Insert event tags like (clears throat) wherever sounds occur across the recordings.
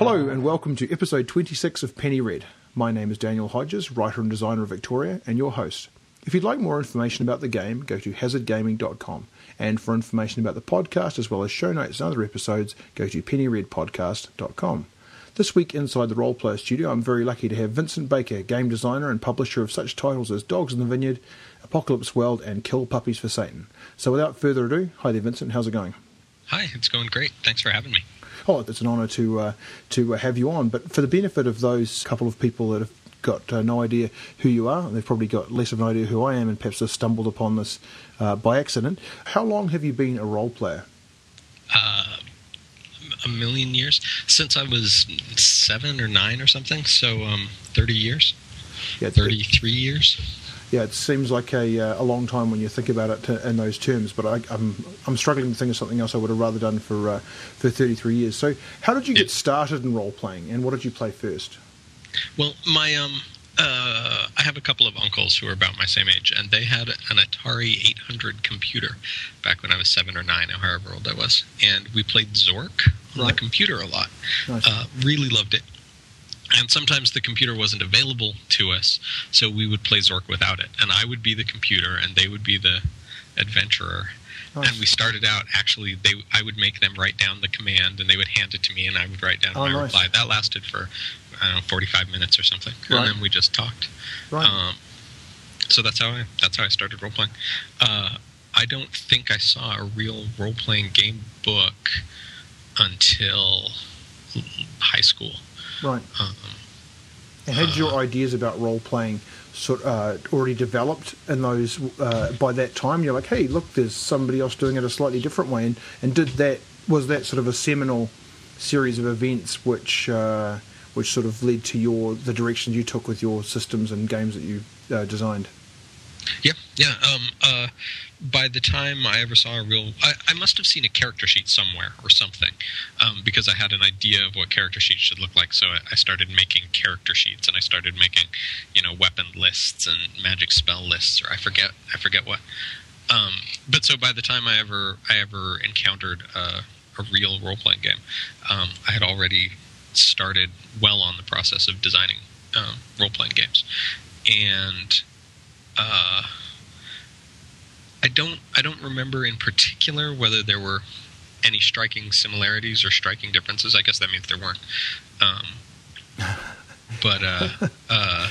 Hello and welcome to episode 26 of Penny Red. My name is Daniel Hodges, writer and designer of Victoria, and your host. If you'd like more information about the game, go to hazardgaming.com. And for information about the podcast, as well as show notes and other episodes, go to pennyredpodcast.com. This week inside the Role Player Studio, I'm very lucky to have Vincent Baker, game designer and publisher of such titles as Dogs in the Vineyard, Apocalypse World, and Kill Puppies for Satan. So without further ado, hi there, Vincent. How's it going? Hi, it's going great. Thanks for having me. Oh, it's an honour to uh, to have you on. But for the benefit of those couple of people that have got uh, no idea who you are, and they've probably got less of an idea who I am, and perhaps have stumbled upon this uh, by accident. How long have you been a role player? Uh, a million years since I was seven or nine or something. So um, thirty years. Yeah, thirty-three years yeah, it seems like a, uh, a long time when you think about it to, in those terms. But I, am I'm, I'm struggling to think of something else I would have rather done for uh, for 33 years. So, how did you get started in role playing, and what did you play first? Well, my um, uh, I have a couple of uncles who are about my same age, and they had an Atari 800 computer back when I was seven or nine, or however old I was, and we played Zork on right. the computer a lot. Nice. Uh, really loved it and sometimes the computer wasn't available to us, so we would play Zork without it. And I would be the computer, and they would be the adventurer. Oh. And we started out actually. They I would make them write down the command, and they would hand it to me, and I would write down oh, my nice. reply. That lasted for I don't know forty five minutes or something, right. and then we just talked. Right. Um, so that's how I that's how I started role playing. Uh, I don't think I saw a real role playing game book until high school. Right. Um, and had your ideas about role playing sort uh, already developed in those uh, by that time? You're like, hey, look, there's somebody else doing it a slightly different way, and, and did that was that sort of a seminal series of events which uh, which sort of led to your the directions you took with your systems and games that you uh, designed. Yeah, yeah. Um, uh, by the time I ever saw a real, I, I, must have seen a character sheet somewhere or something, um, because I had an idea of what character sheets should look like. So I, I, started making character sheets, and I started making, you know, weapon lists and magic spell lists, or I forget, I forget what. Um, but so by the time I ever, I ever encountered a, a real role playing game, um, I had already started well on the process of designing um, role playing games, and. Uh, I don't I don't remember in particular whether there were any striking similarities or striking differences. I guess that means there weren't. Um, (laughs) but uh, uh,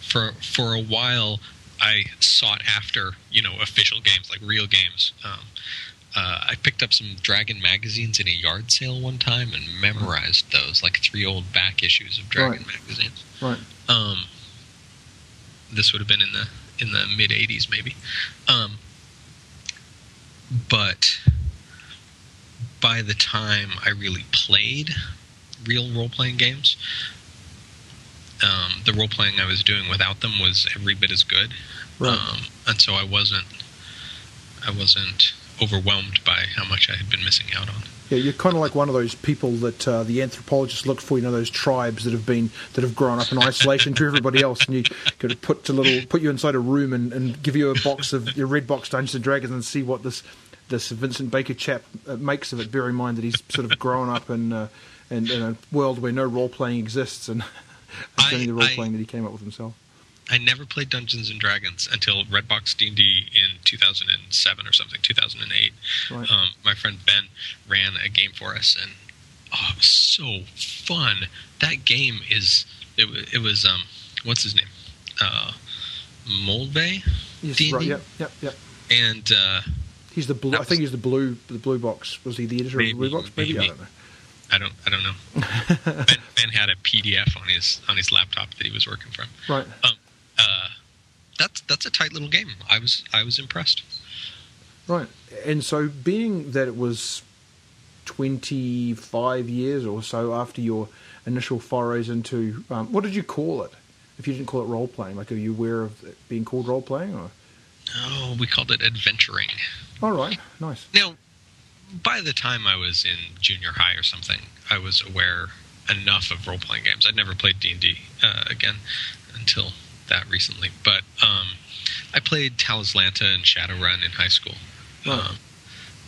for for a while, I sought after you know official games like real games. Um, uh, I picked up some Dragon magazines in a yard sale one time and memorized those, like three old back issues of Dragon right. magazines. Right. Um, this would have been in the in the mid 80s maybe. Um, but by the time i really played real role-playing games um, the role-playing i was doing without them was every bit as good. Right. um, and so i wasn't i wasn't overwhelmed by how much i had been missing out on yeah, you're kind of like one of those people that uh, the anthropologists look for. You know, those tribes that have been that have grown up in isolation to everybody else, and you could have put a little put you inside a room and, and give you a box of your red box Dungeons and Dragons and see what this this Vincent Baker chap uh, makes of it. Bear in mind that he's sort of grown up in uh, in, in, a world where no role playing exists, and (laughs) it's only the role playing that he came up with himself. I never played Dungeons and Dragons until Redbox D and D in 2007 or something, 2008. Right. Um, my friend Ben ran a game for us, and oh, it was so fun. That game is it, it was um, what's his name, uh, Moldvay. Yes, D&D? right. Yep, yep, yep. And uh, he's the blue. Was, I think he's the blue. The blue box was he the editor maybe, of the blue box? Maybe, maybe. I don't know. I don't. I don't know. (laughs) ben, ben, had a PDF on his on his laptop that he was working from. Right. Um, uh, that's that's a tight little game. I was I was impressed. Right, and so being that it was twenty five years or so after your initial forays into um, what did you call it? If you didn't call it role playing, like are you aware of it being called role playing or? Oh, we called it adventuring. All right, nice. Now, by the time I was in junior high or something, I was aware enough of role playing games. I'd never played D and D uh, again until that recently, but um, I played Talislanta and Shadowrun in high school. Right. Um,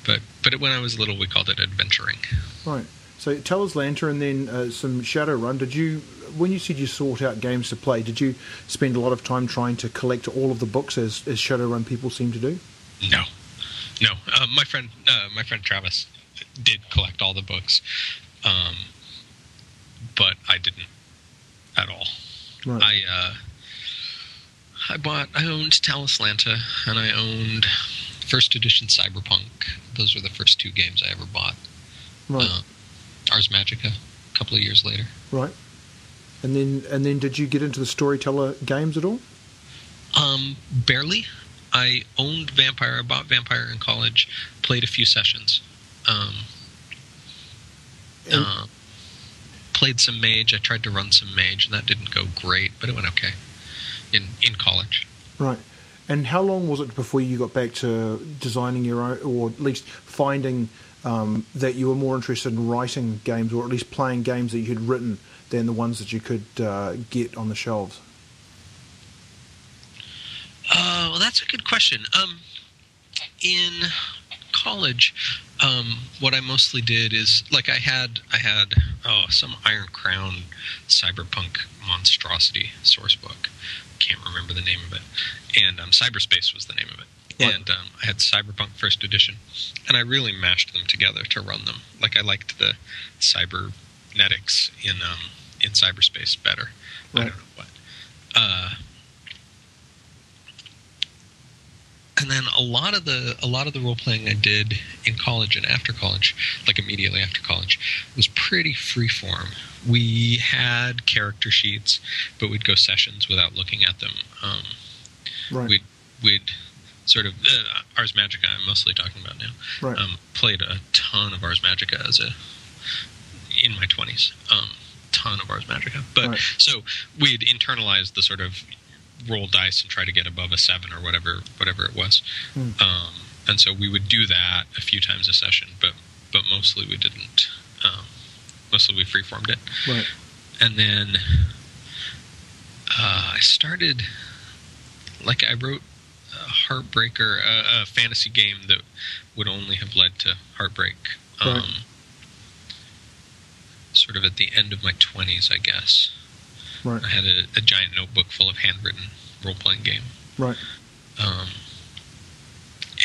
but but when I was little, we called it adventuring. Right. So Talislanta and then uh, some Shadowrun. Did you, when you said you sought out games to play, did you spend a lot of time trying to collect all of the books as, as Shadowrun people seem to do? No, no. Uh, my friend, uh, my friend Travis, did collect all the books, um, but I didn't at all. Right. I uh, I bought, I owned Talislanta, and I owned first edition Cyberpunk. Those were the first two games I ever bought. right. Uh, Ars Magica, a couple of years later. right. And then and then did you get into the storyteller games at all? Um, barely. I owned Vampire. I bought Vampire in college. Played a few sessions. Um, And- uh, played some Mage. I tried to run some Mage, and that didn't go great, but it went okay. In in college. Right. And how long was it before you got back to designing your own, or at least finding um, that you were more interested in writing games, or at least playing games that you had written than the ones that you could uh, get on the shelves? Uh, well, that's a good question. Um, in college, um, what I mostly did is like I had I had oh some Iron Crown cyberpunk monstrosity source book. Can't remember the name of it, and um, Cyberspace was the name of it. Right. And um, I had Cyberpunk First Edition, and I really mashed them together to run them. Like I liked the cybernetics in um, in cyberspace better. I don't know what. Uh, and then a lot of the a lot of the role playing I did in college and after college, like immediately after college, was pretty free form. We had character sheets, but we'd go sessions without looking at them. Um, Right. We'd we'd sort of uh, Ars Magica. I'm mostly talking about now. Right. Um, played a ton of Ars Magica as a in my 20s. Um, ton of Ars Magica, but Right. so we'd internalized the sort of roll dice and try to get above a seven or whatever whatever it was. Hmm. Um, and so we would do that a few times a session, but but mostly we didn't. Um, mostly we freeformed it, Right. and then uh, I started. Like I wrote a Heartbreaker, a, a fantasy game that would only have led to Heartbreak. Um, Right. Sort of at the end of my twenties, I guess. Right. I had a, a giant notebook full of handwritten role playing game. Right. Um,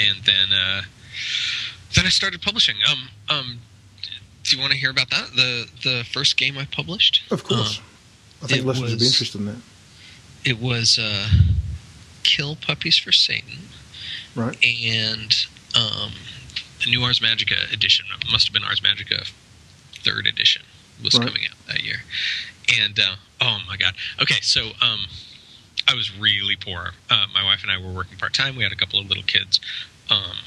and then uh, then I started publishing. Um, um, do you want to hear about that? The the first game I published. Of course. Um, I think listeners would be interested in that. it was uh, Kill Puppies for Satan Right. and um, the new Ars Magica edition. It must have been Ars Magica third edition was Right. coming out that year. And uh, oh my god. Okay, so um, I was really poor. Uh, my wife and I were working part time. We had a couple of little kids. Um,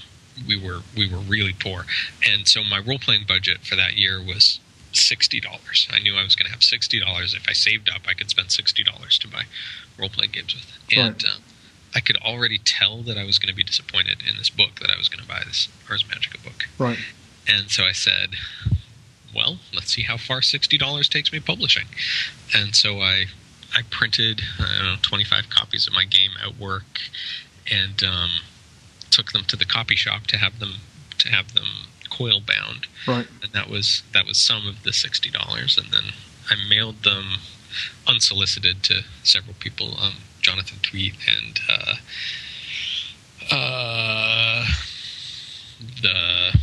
we were we were really poor, and so my role playing budget for that year was sixty dollars. I knew I was going to have sixty dollars if I saved up. I could spend sixty dollars to buy role playing games with, and um, I could already tell that I was going to be disappointed in this book that I was going to buy this Ars Magica book. Right. And so I said, "Well, let's see how far sixty dollars takes me publishing." And so I, I printed I don't know twenty five copies of my game at work, and um, took them to the copy shop to have them to have them coil bound, Right. and that was that was some of the sixty dollars. And then I mailed them unsolicited to several people, um, Jonathan Tweet and uh, uh, the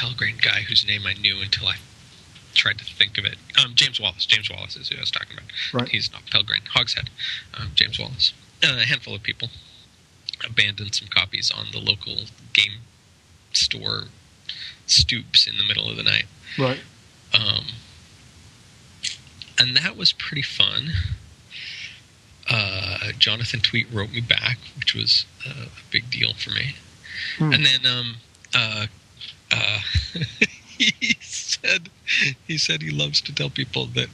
Pelgrane guy whose name I knew until I tried to think of it. Um, James Wallis. James Wallis is who I was talking about. Right. He's not Pelgrane. Hogshead. Um, James Wallis. Uh, a handful of people abandoned some copies on the local game store stoops in the middle of the night. Right. Um, and that was pretty fun. Uh, Jonathan Tweet wrote me back, which was uh, a big deal for me. Hmm. And then um, uh, uh, (laughs) he said he said he loves to tell people that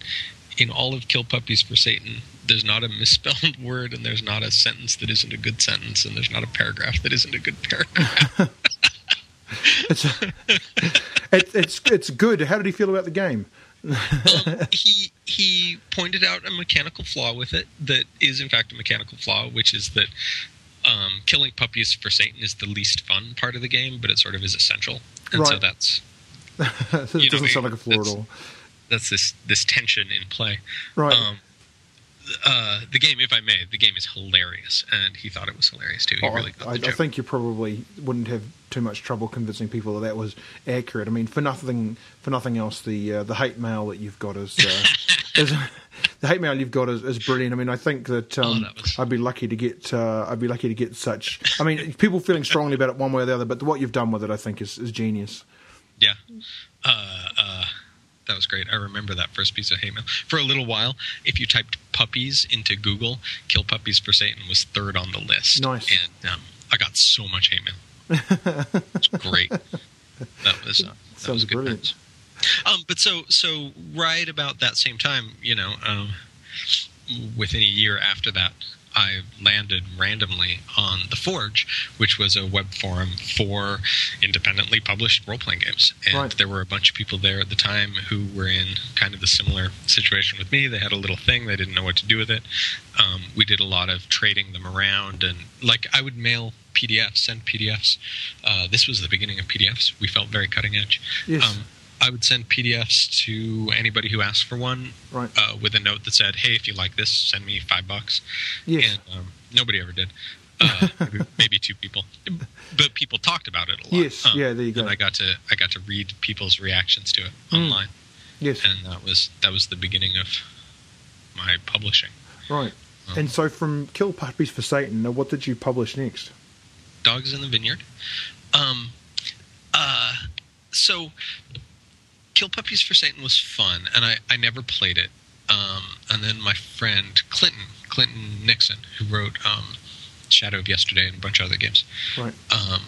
in all of Kill Puppies for Satan, there's not a misspelled (laughs) word, and there's not a sentence that isn't a good sentence, and there's not a paragraph that isn't a good paragraph. (laughs) It's it, it's it's good. How did he feel about the game? um, he he pointed out a mechanical flaw with it that is in fact a mechanical flaw, which is that um, killing puppies for Satan is the least fun part of the game, but it sort of is essential, and so Right. that's (laughs) it doesn't sound like a flaw at that's- all. That's this this tension in play. Right. Um, uh, the game, if I may, the game is hilarious, and he thought it was hilarious too. He Oh, really I, I think you probably wouldn't have too much trouble convincing people that that was accurate. I mean, for nothing, for nothing else, the uh, the hate mail that you've got is, uh, (laughs) is the hate mail you've got is, is brilliant. I mean, I think that, um, Oh, that was- I'd be lucky to get uh, I'd be lucky to get such. I mean, people feeling strongly about it one way or the other, but what you've done with it, I think, is, is genius. Yeah. Uh, uh, that was great. I remember that first piece of hate mail. For a little while, if you typed puppies into Google, Kill Puppies for Satan was third on the list. Nice. And um, I got so much hate mail. It's great. (laughs) That was uh, that Sounds was good brilliant. times. Um, but so so right about that same time, you know, um, within a year after that, I landed randomly on the Forge, which was a web forum for independently published role playing games. And Right. there were a bunch of people there at the time who were in kind of the similar situation with me. They had a little thing, they didn't know what to do with it. Um, we did a lot of trading them around, and like I would mail PDFs, send PDFs. Uh, this was the beginning of PDFs. We felt very cutting edge. Yes. Um, I would send PDFs to anybody who asked for one Right. uh, with a note that said, "Hey, if you like this, send me five bucks." Yes. And um, nobody ever did. (laughs) Uh, maybe, maybe two people, but people talked about it a lot. Um, Yes, yeah, there you go. And I got to I got to read people's reactions to it Mm. online, yes. and that was that was the beginning of my publishing. Right. Um, And so, from Kill Puppies for Satan, now what did you publish next? Dogs in the Vineyard. Um, uh, so, Kill Puppies for Satan was fun, and I, I never played it. Um, and then my friend Clinton, Clinton Nixon, who wrote um, Shadow of Yesterday and a bunch of other games, Right. um,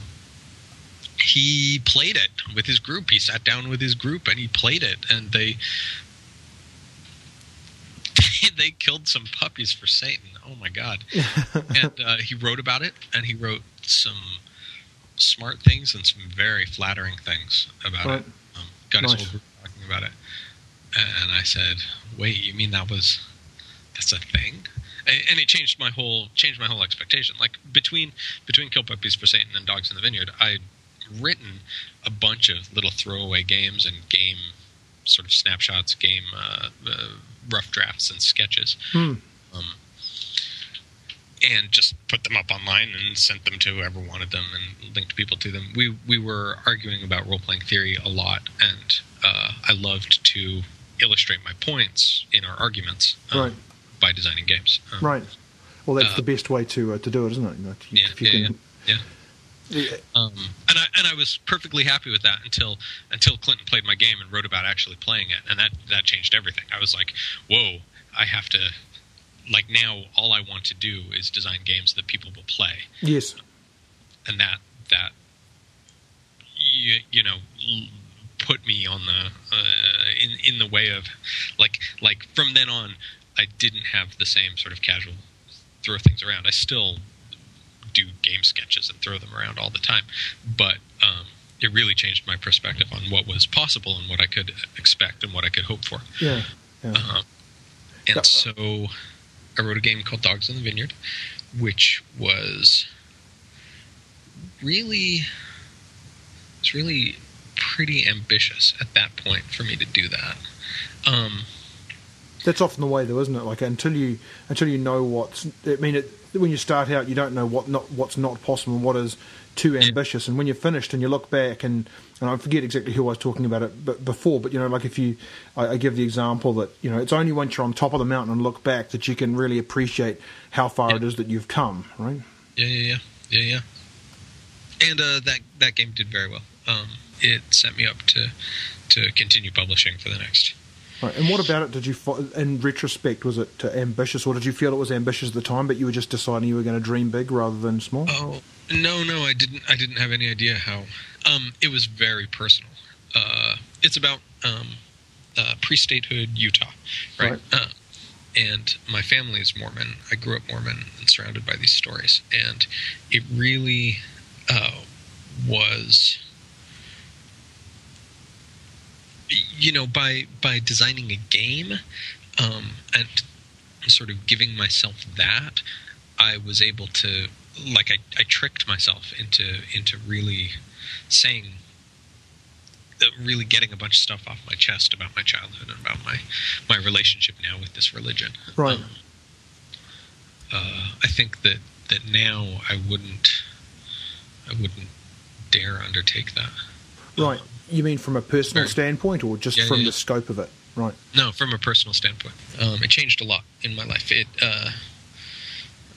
he played it with his group. He sat down with his group and he played it, and they (laughs) they killed some puppies for Satan. Oh my god! (laughs) and uh, he wrote about it, and he wrote some smart things and some very flattering things about Right. it. Got his Nice. whole group talking about it, and I said, "Wait, you mean that was that's a thing?" And it changed my whole changed my whole expectation. Like between between Kill Puppies for Satan and Dogs in the Vineyard, I'd written a bunch of little throwaway games and game sort of snapshots, game uh, uh, rough drafts and sketches Hmm. um, and just put them up online and sent them to whoever wanted them and linked people to them. We we were arguing about role playing theory a lot, and uh, I loved to illustrate my points in our arguments um, Right. by designing games. Um, Right. Well, that's Uh, the best way to uh, to do it, isn't it? You know, you- Yeah, if you yeah, yeah. Yeah. Um, and I and I was perfectly happy with that until until Clinton played my game and wrote about actually playing it, and that that changed everything. I was like, whoa, I have to. Like now, all I want to do is design games that people will play. Yes. and that that you, you know put me on the uh, in in the way of like like from then on I didn't have the same sort of casual throw things around. I still do game sketches and throw them around all the time, but um, it really changed my perspective on what was possible and what I could expect and what I could hope for. Yeah. Yeah. Um, and so I wrote a game called Dogs in the Vineyard, which was really it's really pretty ambitious at that point for me to do that. Um, That's often the way, though, isn't it? Like until you until you know what's. I mean, it, when you start out, you don't know what not what's not possible and what is too ambitious. And when you're finished and you look back, and and I forget exactly who I was talking about it, but before, but you know, like if you, I, I give the example that you know, it's only once you're on top of the mountain and look back that you can really appreciate how far Yeah. it is that you've come. Right. yeah, yeah, yeah, yeah, yeah. And uh, that that game did very well. Um, it set me up to to continue publishing for the next Right. And what about it? Did you, in retrospect, was it uh, ambitious, or did you feel it was ambitious at the time, but you were just deciding you were going to dream big rather than small? Oh no, no, I didn't. I didn't have any idea how. Um, it was very personal. Uh, it's about um, uh, pre-statehood Utah, right? Right. Uh, and my family is Mormon. I grew up Mormon and surrounded by these stories, and it really uh, was. You know, by by designing a game um, and sort of giving myself that, I was able to like I, I tricked myself into into really saying uh, really getting a bunch of stuff off my chest about my childhood and about my my relationship now with this religion. Right. Um, uh, I think that that now I wouldn't I wouldn't dare undertake that. Right. You mean from a personal Very- standpoint, or just Yeah, from yeah. the scope of it? Right. No, from a personal standpoint, um, it changed a lot in my life. It uh,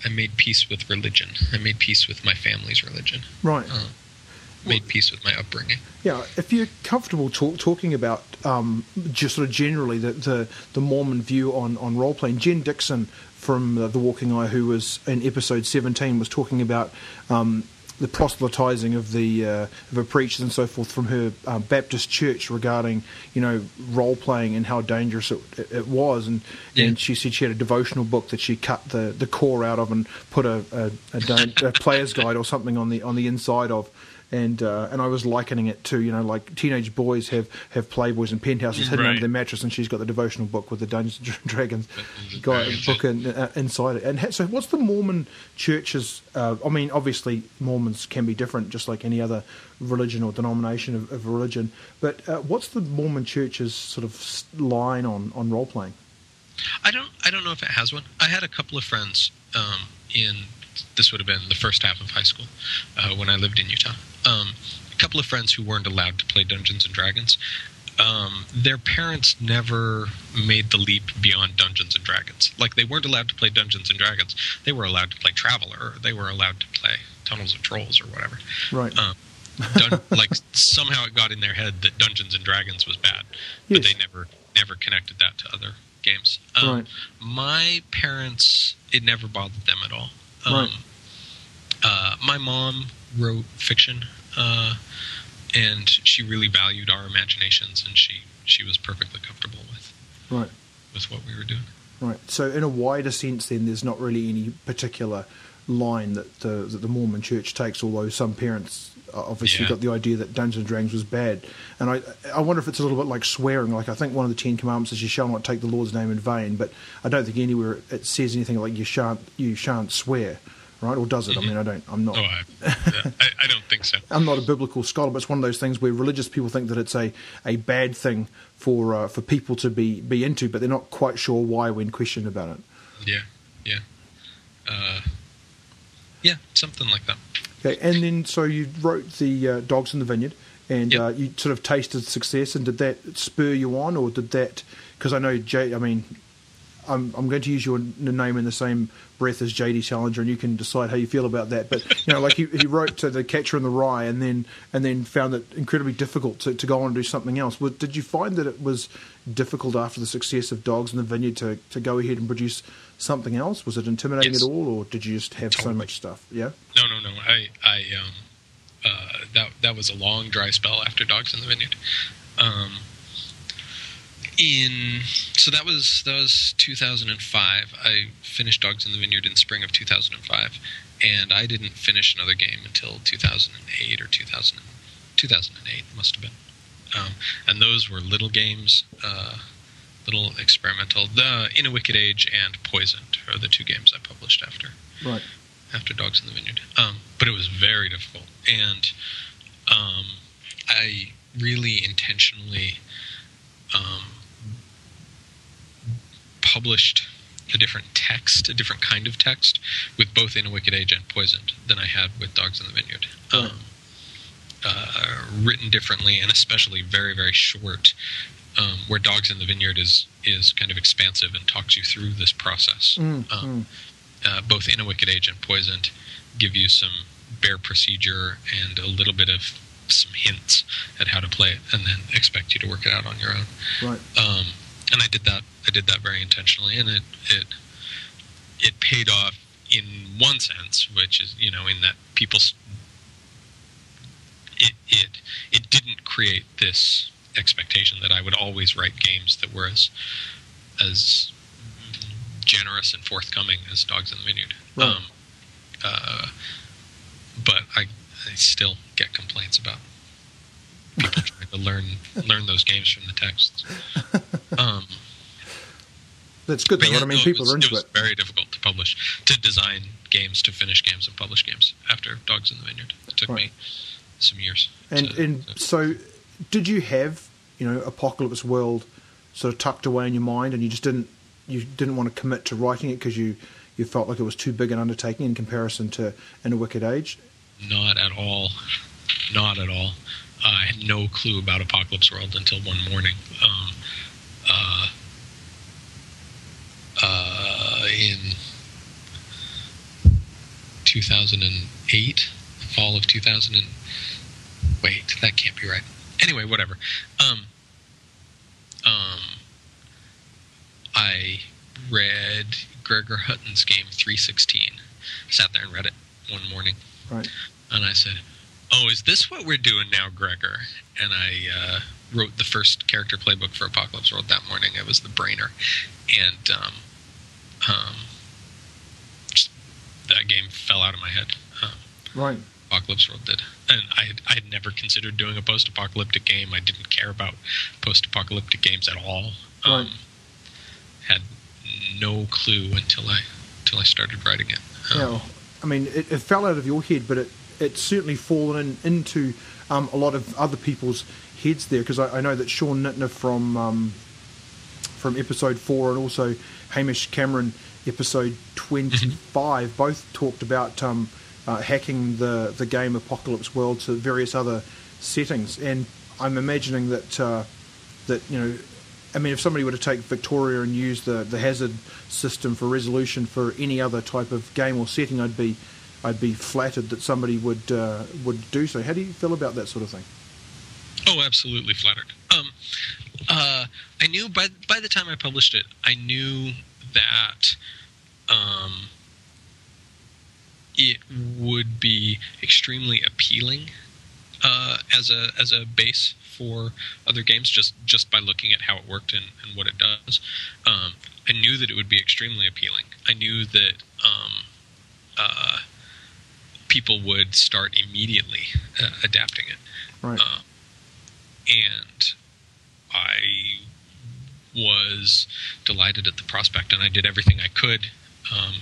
I made peace with religion. I made peace with my family's religion. Right. Uh, made peace with my upbringing. Yeah, if you're comfortable talk, talking about um, just sort of generally the, the, the Mormon view on, on role playing, Jen Dixon from uh, The Walking Eye, who was in episode 17, was talking about um, the proselytizing of the uh, of her preachers and so forth from her uh, Baptist church regarding you know role playing and how dangerous it, it, it was, and Yeah. and she said she had a devotional book that she cut the, the core out of and put a a, a, a player's guide or something on the on the inside of. And uh, and I was likening it to you know like teenage boys have, have Playboys and penthouses hidden Right. under their mattress, and she's got the devotional book with the Dungeons and (laughs) Dragons (laughs) guy book in, uh, inside it. And ha- so, what's the Mormon church's? Uh, I mean, obviously Mormons can be different, just like any other religion or denomination of, of religion. But uh, what's the Mormon church's sort of line on on role playing? I don't I don't know if it has one. I had a couple of friends um, in this would have been the first half of high school uh, when I lived in Utah. Um, a couple of friends who weren't allowed to play Dungeons and Dragons. Um, their parents never made the leap beyond Dungeons and Dragons. Like they weren't allowed to play Dungeons and Dragons. They were allowed to play Traveler. Or they were allowed to play Tunnels of Trolls or whatever. Right. Um, dun- (laughs) like somehow it got in their head that Dungeons and Dragons was bad, but Yes. they never never connected that to other games. Um, Right. My parents, it never bothered them at all. Um, Right. uh, my mom wrote fiction, uh, and she really valued our imaginations, and she she was perfectly comfortable with Right. with what we were doing. Right. So, in a wider sense, then there's not really any particular line that the that the Mormon Church takes. Although some parents obviously Yeah. got the idea that Dungeons and Dragons was bad, and I I wonder if it's a little bit like swearing. Like I think one of the Ten Commandments is you shall not take the Lord's name in vain, but I don't think anywhere it says anything like you shan't you shan't swear. Right? Or does it? I mean, I don't. I'm not. Oh, I, I, I don't think so. (laughs) I'm not a biblical scholar, but it's one of those things where religious people think that it's a, a bad thing for uh, for people to be, be into, but they're not quite sure why when questioned about it. Yeah, yeah, uh, yeah, something like that. Okay, and then so you wrote the uh, Dogs in the Vineyard, and Yep. uh, you sort of tasted success, and did that spur you on, or did that? Because I know Jay. I mean, I'm I'm going to use your name in the same breath as JD Salinger, and you can decide how you feel about that. But you know, like he, he wrote to the Catcher in the Rye, and then and then found it incredibly difficult to, to go on and do something else. Did you find that it was difficult after the success of Dogs in the Vineyard to, to go ahead and produce something else? Was it intimidating Yes. at all, or did you just have so much stuff? Yeah. No, no, no. I, I, um, uh, that that was a long dry spell after Dogs in the Vineyard. Um, in so that was that was 2005. I finished Dogs in the Vineyard in spring of 2005, and I didn't finish another game until 2008 or 2000, 2008 must have been. Um, and those were little games, uh, little experimental. The In a Wicked Age and Poisoned are the two games I published after Right. after Dogs in the Vineyard. Um, but it was very difficult, and um, I really intentionally um, published a different text, a different kind of text, with both In a Wicked Age and Poisoned than I had with Dogs in the Vineyard. Right. Um, uh, written differently, and especially very, very short. Um, where Dogs in the Vineyard is is kind of expansive and talks you through this process. Mm, Um, uh, both in a wicked age and poisoned give you some bare procedure and a little bit of some hints at how to play it and then expect you to work it out on your own Right. um, and i did that i did that very intentionally and it it it paid off in one sense which is you know in that people it it it didn't create this expectation that i would always write games that were as as generous and forthcoming as Dogs in the Vineyard. Right. Um, uh, but I, I still get complaints about (laughs) to learn learn those games from the texts. Um, That's good, though. yeah? I mean, no, people was, are into it. was it. very difficult to publish, to design games, to finish games, and publish games after Dogs in the Vineyard. It took Right. me some years. And to- and to- so did you have you know Apocalypse World sort of tucked away in your mind, and you just didn't you didn't want to commit to writing it because you you felt like it was too big an undertaking in comparison to In a Wicked Age? Not at all. Not at all. I had no clue about Apocalypse World until one morning. Um, uh, uh, in 2008, fall of 2000 and wait, that can't be right. Anyway, whatever. Um, um, I read Gregor Hutton's game 316. Sat there and read it one morning. Right. And I said, "Oh, is this what we're doing now, Gregor?" And I uh, wrote the first character playbook for Apocalypse World that morning. It was the Brainer, and um, um, that game fell out of my head. Um, right. Apocalypse World did, and I had, I had never considered doing a post-apocalyptic game. I didn't care about post-apocalyptic games at all. Um. Had no clue until I until I started writing it. Um, yeah, I mean, it, it, fell out of your head, but it it's certainly fallen in, into um, a lot of other people's heads there because I, I, know that Sean Nittner from um, from episode four and also Hamish Cameron episode twenty five mm-hmm. both talked about um, uh, hacking the the game Apocalypse World to various other settings, and I'm imagining that uh, that you know I mean, if somebody were to take Victoria and use the, the hazard system for resolution for any other type of game or setting, I'd be I'd be flattered that somebody would uh, would do so. How do you feel about that sort of thing? Oh, absolutely flattered. Um, uh, I knew by by the time I published it, I knew that um, it would be extremely appealing uh, as a as a base for other games just just by looking at how it worked and, and what it does. Um, I knew that it would be extremely appealing. I knew that um, uh, people would start immediately uh, adapting it. Right. Uh, and I was delighted at the prospect, and I did everything I could um,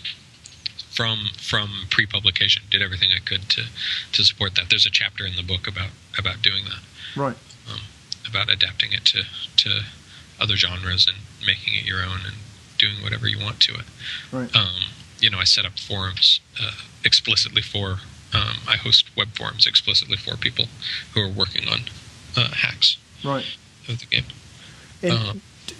from from pre-publication. Did everything I could to to support that. There's a chapter in the book about about doing that. Right um, about adapting it to, to other genres and making it your own and doing whatever you want to it. Right. Um, you know, I set up forums uh, explicitly for. Um, I host web forums explicitly for people who are working on uh, hacks. Right. Of the game. And uh,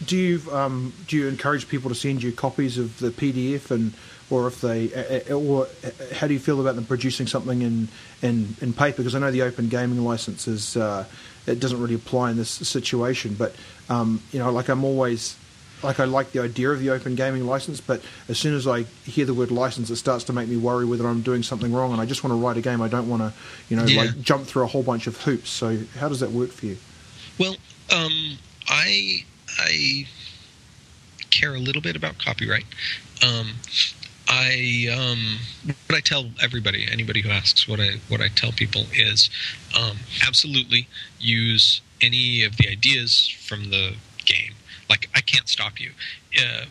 do you um, do you encourage people to send you copies of the PDF and or if they or how do you feel about them producing something in in, in paper? Because I know the open gaming license is uh, it doesn't really apply in this situation. But um, you know, like I'm always like I like the idea of the open gaming license, but as soon as I hear the word license, it starts to make me worry whether I'm doing something wrong. And I just want to write a game. I don't want to, you know, yeah. like jump through a whole bunch of hoops. So how does that work for you? Well, um, I I care a little bit about copyright. Um, I um, what I tell everybody, anybody who asks, what I what I tell people is um, absolutely use any of the ideas from the game. Like I can't stop you. Uh,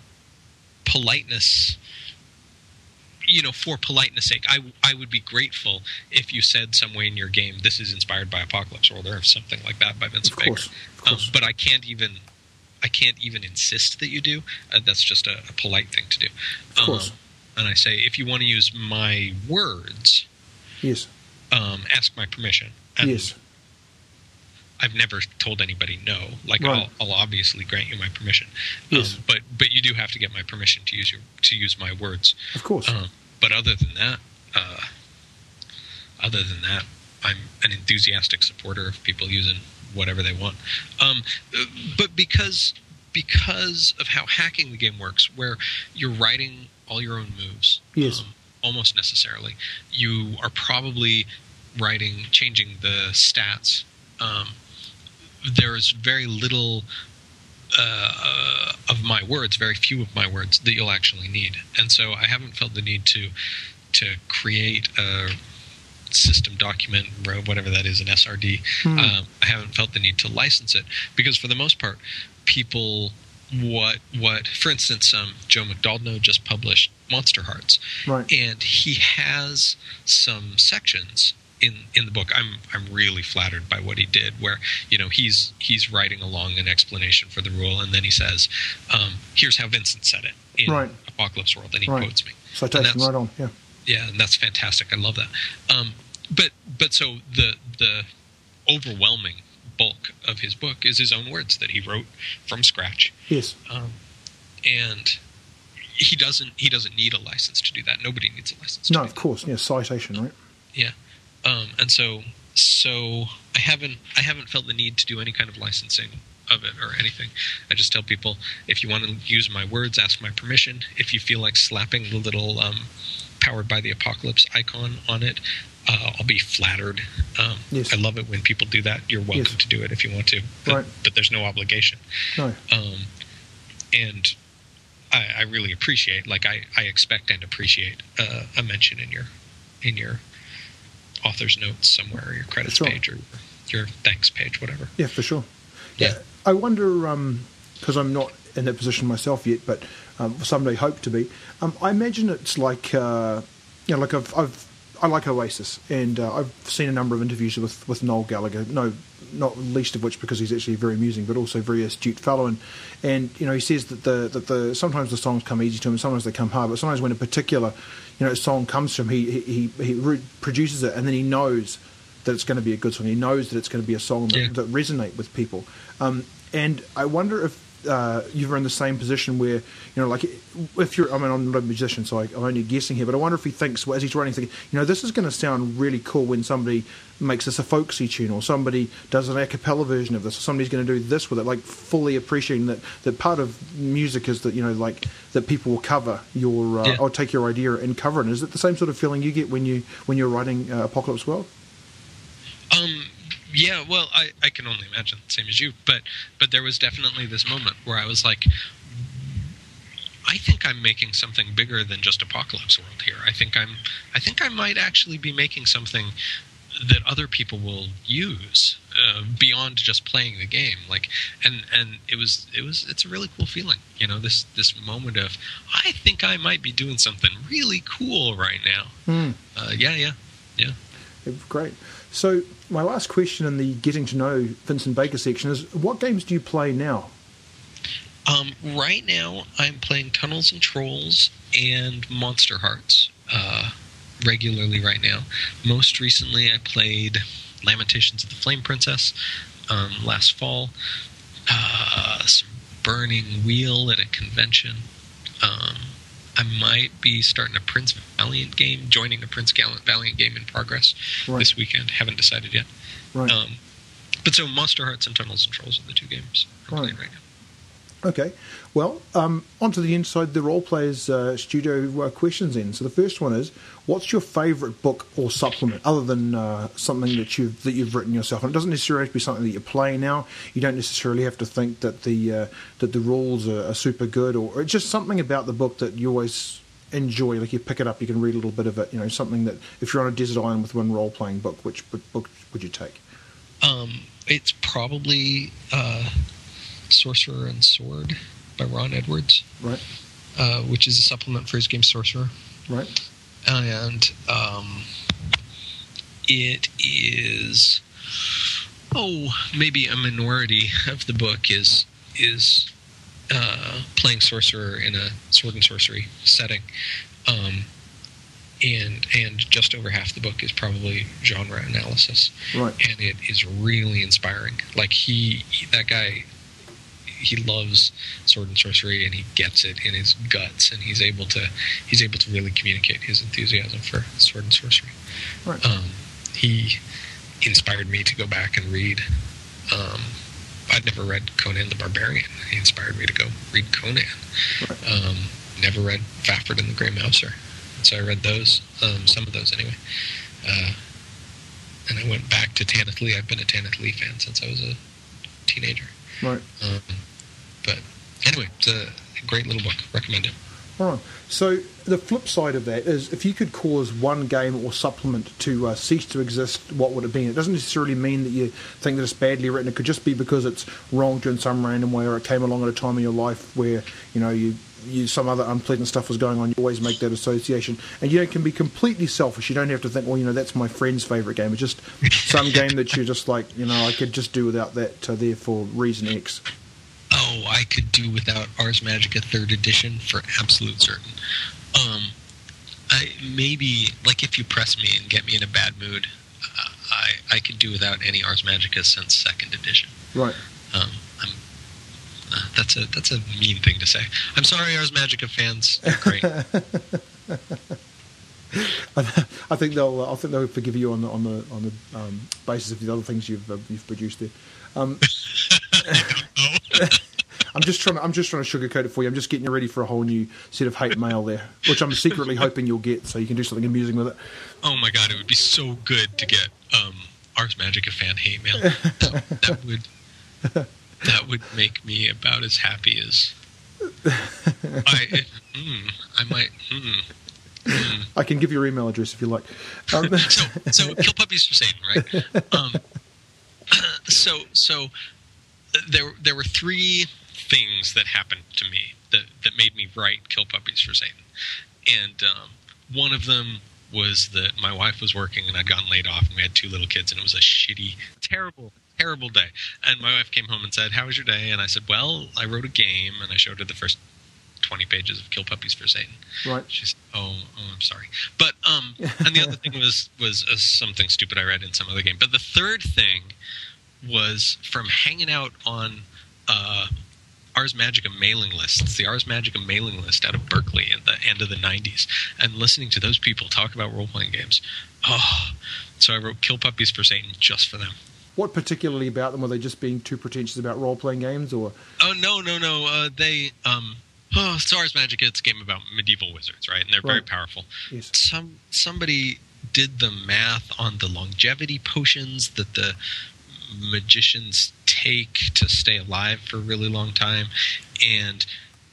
politeness, you know, for politeness sake, I I would be grateful if you said some way in your game this is inspired by Apocalypse World or something like that by Vincent of course, Baker. Of course. Um, but I can't even I can't even insist that you do. Uh, that's just a, a, polite thing to do. Of course. Um, and I say, if you want to use my words, yes, um, ask my permission. And yes. I've never told anybody no. Like right. I'll, I'll, obviously grant you my permission. Yes. Um, but but you do have to get my permission to use your to use my words. Of course. Uh, but other than that, uh, other than that, I'm an enthusiastic supporter of people using whatever they want. Um, but because because of how hacking the game works, where you're writing all your own moves. Yes. Um, almost necessarily. You are probably writing, changing the stats. Um, there is very little uh, of my words, very few of my words that you'll actually need, and so I haven't felt the need to to create a system document, whatever that is, an SRD. Hmm. Um, I haven't felt the need to license it because, for the most part, people what what for instance um, Joe McDaldno just published Monster Hearts right. and he has some sections in in the book i'm i'm really flattered by what he did where you know he's he's writing along an explanation for the rule and then he says um, here's how vincent said it in Right. apocalypse world and he Right. quotes me Citation right on. Yeah. yeah and that's fantastic i love that um, but but so the the overwhelming bulk of his book is his own words that he wrote from scratch Yes. um, and he doesn't he doesn't need a license to do that nobody needs a license No, of that. course. Yeah. Citation. Right. Yeah. Um, and so so I haven't I haven't felt the need to do any kind of licensing of it or anything. I just tell people if you want to use my words, ask my permission. If you feel like slapping the little um, powered by the apocalypse icon on it, uh, I'll be flattered. Um, Yes. I love it when people do that. You're welcome Yes. to do it if you want to, but, Right. but there's no obligation. No. Um, and I, I really appreciate, like I, I expect and appreciate uh, a mention in your in your author's notes somewhere, or your credits Sure. page, or your thanks page, whatever. Yeah, for sure. Yeah. I wonder, because I'm not in that position myself yet, but um, someday hope to be. Um, I imagine it's like, uh, you know, like I've, I've I like Oasis, and uh, I've seen a number of interviews with, with Noel Gallagher. No, not least of which because he's actually very amusing, but also very astute fellow. And and you know he says that the that the sometimes the songs come easy to him, sometimes they come hard. But sometimes when a particular you know song comes to him, he he he, re- produces it, and then he knows that it's going to be a good song. He knows that it's going to be a song that, Yeah. that resonate with people. Um, and I wonder if uh, you're in the same position where you know, like if you're. I mean, I'm not a musician, so I, I'm only guessing here. But I wonder if he thinks, well, as he's writing, thinking, you know, this is going to sound really cool when somebody makes this a folksy tune, or somebody does an a cappella version of this, or somebody's going to do this with it. Like fully appreciating that that part of music is that you know, like that people will cover your uh, Yeah. or take your idea and cover it. Is it the same sort of feeling you get when you when you're writing uh, Apocalypse World? Yeah, well, I, I can only imagine, same as you, but but there was definitely this moment where I was like, I think I'm making something bigger than just Apocalypse World here. I think I'm I think I might actually be making something that other people will use uh, beyond just playing the game. Like, and and it was it was it's a really cool feeling. You know, this this moment of I think I might be doing something really cool right now. Hmm. Uh, yeah, yeah, yeah. Yeah, Great. So, my last question in the getting to know Vincent Baker section is what games do you play now? Um, right now, I'm playing Tunnels and Trolls and Monster Hearts uh, regularly right now. Most recently, I played Lamentations of the Flame Princess um, last fall. Uh, some Burning Wheel at a convention. Um, I might be starting a Prince Valiant game, joining a Prince Gallant Valiant game in progress Right. this weekend. Haven't decided yet. Right. Um, but so Monster Hearts and Tunnels and Trolls are the two games I'm Right. playing right now. Okay. Well, um, onto the inside the role players uh, studio uh, questions. Then, so the first one is, what's your favourite book or supplement, other than uh, something that you've that you've written yourself? And it doesn't necessarily have to be something that you play now. You don't necessarily have to think that the uh, that the rules are, are super good, or, or just something about the book that you always enjoy. Like you pick it up, you can read a little bit of it. You know, something that if you're on a desert island with one role playing book, which book, book would you take? Um, it's probably uh, Sorcerer and Sword by Ron Edwards, Right. uh, which is a supplement for his game Sorcerer, Right. and um, it is oh maybe a minority of the book is is uh, playing sorcerer in a sword and sorcery setting. Um, and and just over half the book is probably genre analysis Right. and it is really inspiring. Like he, he- that guy, he loves sword and sorcery, and he gets it in his guts, and he's able to he's able to really communicate his enthusiasm for sword and sorcery. Right. Um, he inspired me to go back and read. Um, I'd never read Conan the Barbarian. He inspired me to go read Conan. Right. Um, never read Fafhrd and the Grey Mouser. So I read those, um, some of those anyway. Uh, and I went back to Tanith Lee. I've been a Tanith Lee fan since I was a teenager. Right. Um, but anyway, it's a great little book. Recommend it. All right. So the flip side of that is, if you could cause one game or supplement to uh, cease to exist, what would it be? It doesn't necessarily mean that you think that it's badly written. It could just be because it's wronged you in some random way, or it came along at a time in your life where you know you you, some other unpleasant stuff was going on, you always make that association. And you know, it can be completely selfish. You don't have to think, well, you know, that's my friend's favourite game. It's just (laughs) some game that you're just like, you know, I could just do without that uh, there for reason X. Oh, I could do without Ars Magica Third Edition for absolute certain. Um, I maybe like if you press me and get me in a bad mood, uh, I I could do without any Ars Magica since Second Edition. Right. Um, I'm, uh, that's a that's a mean thing to say. I'm sorry, Ars Magica fans. You're great. (laughs) I think they'll. I think they'll forgive you on the on the on the um, basis of the other things you've uh, you've produced there. Um, (laughs) (laughs) I'm just trying. To, I'm just trying to sugarcoat it for you. I'm just getting you ready for a whole new set of hate mail there, which I'm secretly (laughs) hoping you'll get, so you can do something amusing with it. Oh my god, it would be so good to get um, Ars Magica fan hate mail. That, (laughs) that would that would make me about as happy as (laughs) I. Mm, I might. Mm, mm. I can give your email address if you like. Um, so, so kill puppies for Satan, right? Um, (clears throat) so, so there, there were three things that happened to me that that made me write kill puppies for Satan, and um, one of them was that my wife was working and I'd gotten laid off and we had two little kids and it was a shitty, terrible, terrible day. And my wife came home and said, "How was your day?" And I said, "Well, I wrote a game and I showed her the first 20 pages of Kill Puppies for Satan. Right. She said, "Oh, oh, I'm sorry." But um, (laughs) and the other thing was was uh, something stupid I read in some other game. But the third thing was from hanging out on uh, Ars Magica mailing lists, the Ars Magica mailing list out of Berkeley at the end of the 90s, and listening to those people talk about role playing games. Oh, so I wrote Kill Puppies for Satan just for them. What particularly about them? Were they just being too pretentious about role playing games, or? Oh no, no, no. Uh, they um, oh, Ars Magica. It's a game about medieval wizards, right? And they're very powerful. Yes. Some somebody did the math on the longevity potions that the magicians take to stay alive for a really long time, and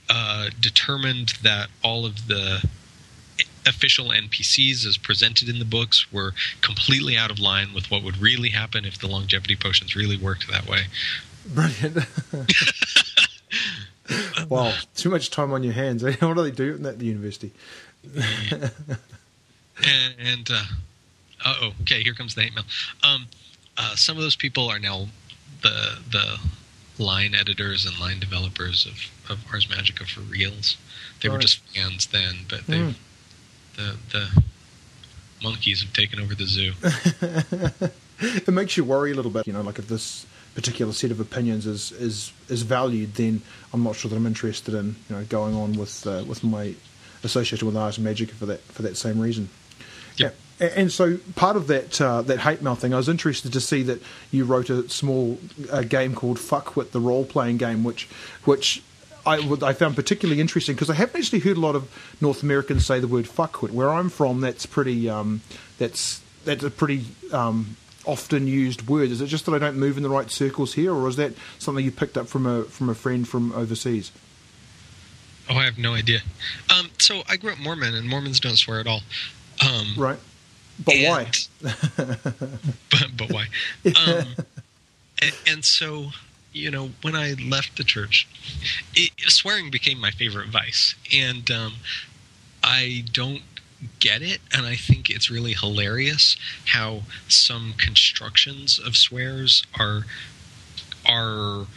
uh, determined that all of the official NPCs as presented in the books were completely out of line with what would really happen if the longevity potions really worked that way. Brilliant. (laughs) wow, too much time on your hands. (laughs) What do they do at the university? and, (laughs) and uh oh, okay, here comes the hate mail. Um, uh, some of those people are now the the line editors and line developers of, of Ars Magica for reals. They were just fans then, but they have the the monkeys have taken over the zoo. (laughs) it makes you worry a little bit. You know, like if this particular set of opinions is is is valued, then I'm not sure that I'm interested in you know going on with uh, with my association with Ars Magica for that for that same reason. Yep. Yeah. A- And so part of that uh, that hate mail thing, I was interested to see that you wrote a small uh, game called Fuckwit, the role playing game, which which I, I found particularly interesting because I haven't actually heard a lot of North Americans say the word fuckwit. Where I'm from, that's pretty um, that's that's a pretty um, often used word. Is it just that I don't move in the right circles here, or is that something you picked up from a from a friend from overseas? Oh, I have no idea. Um, so I grew up Mormon, and Mormons don't swear at all. Um, Right. But why? (laughs) but, but why? Um, and, and so, you know, when I left the church, it, swearing became my favorite vice, and um, I don't get it, and I think it's really hilarious how some constructions of swears are are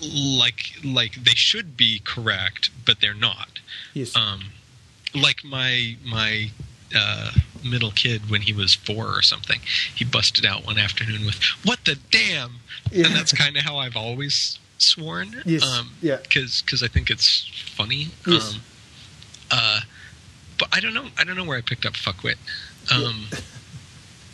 like like they should be correct, but they're not Yes. um, like my my uh, middle kid when he was four or something, he busted out one afternoon with "What the damn," Yeah. and that's kind of how I've always sworn. Yes, Um, yeah. Because because I think it's funny. Yes. Um, uh, but I don't know. I don't know where I picked up fuckwit. Um,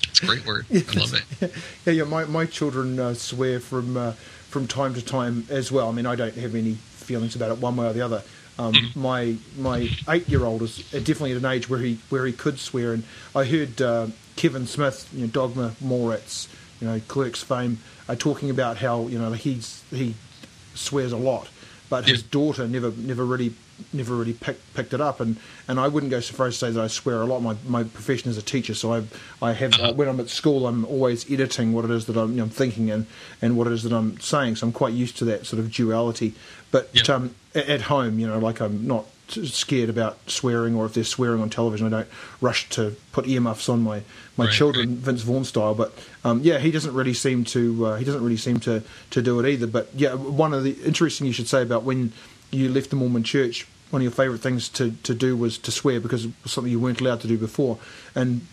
It's a great word. (laughs) I love it. (laughs) Yeah, yeah. My my children uh, swear from uh, from time to time as well. I mean, I don't have any feelings about it one way or the other. Um, My my eight year old is definitely at an age where he where he could swear, and I heard uh, Kevin Smith, you know, Dogma Moritz, you know, Clerks fame, uh, talking about how you know he's he swears a lot, but his daughter never never really never really picked picked it up, and, and I wouldn't go so far as to say that I swear a lot. My my profession is a teacher, so I I have uh, when I'm at school, I'm always editing what it is that I'm, you know, I'm thinking and and what it is that I'm saying. So I'm quite used to that sort of duality. But Yeah. um, a- at home, you know, like I'm not scared about swearing, or if they're swearing on television, I don't rush to put earmuffs on my, my Right, children, Vince Vaughn style. But um, yeah, he doesn't really seem to uh, he doesn't really seem to, to do it either. But yeah, one of the interesting you should say about when you left the Mormon Church, one of your favourite things to, to do was to swear because it was something you weren't allowed to do before. And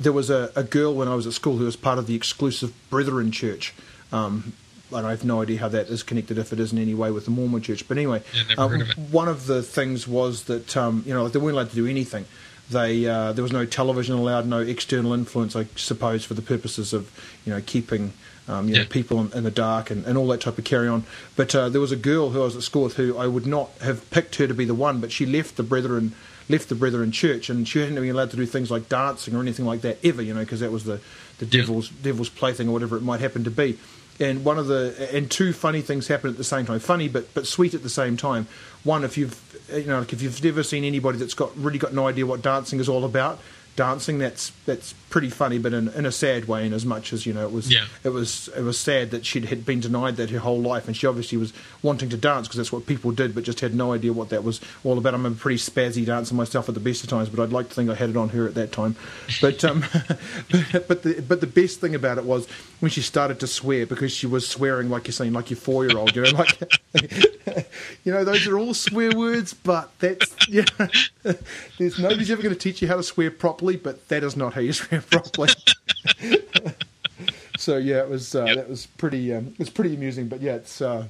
there was a, a girl when I was at school who was part of the exclusive Brethren Church. Um, and I have no idea how that is connected, if it is in any way with the Mormon Church. But anyway, Yeah, uh, of one of the things was that um, you know like they weren't allowed to do anything. They uh, there was no television allowed, no external influence, I suppose, for the purposes of you know keeping um, you know people in, in the dark and, and all that type of carry on. But uh, there was a girl who I was at school with who I would not have picked her to be the one, but she left the Brethren left the Brethren Church, and she hadn't been allowed to do things like dancing or anything like that ever, you know, because that was the the Yeah. devil's devil's plaything or whatever it might happen to be. And one of the and two funny things happen at the same time, funny but but sweet at the same time. One, if you've you know like if you've never seen anybody that's got really got no idea what dancing is all about, dancing that's that's pretty funny, but in, in a sad way. In as much as you know, it was Yeah. it was it was sad that she had been denied that her whole life, and she obviously was wanting to dance because that's what people did, but just had no idea what that was all about. I'm a pretty spazzy dancer myself at the best of times, but I'd like to think I had it on her at that time. But um, but, (laughs) but the but the best thing about it was when she started to swear because she was swearing like you're saying, like your four year old, you know, like (laughs) you know, those are all swear words, but that's (laughs) yeah. There's nobody's ever going to teach you how to swear properly, but that is not how you swear (laughs) properly. (laughs) so yeah, it was uh, Yep. that was pretty um, it was pretty amusing. But yeah, it's uh,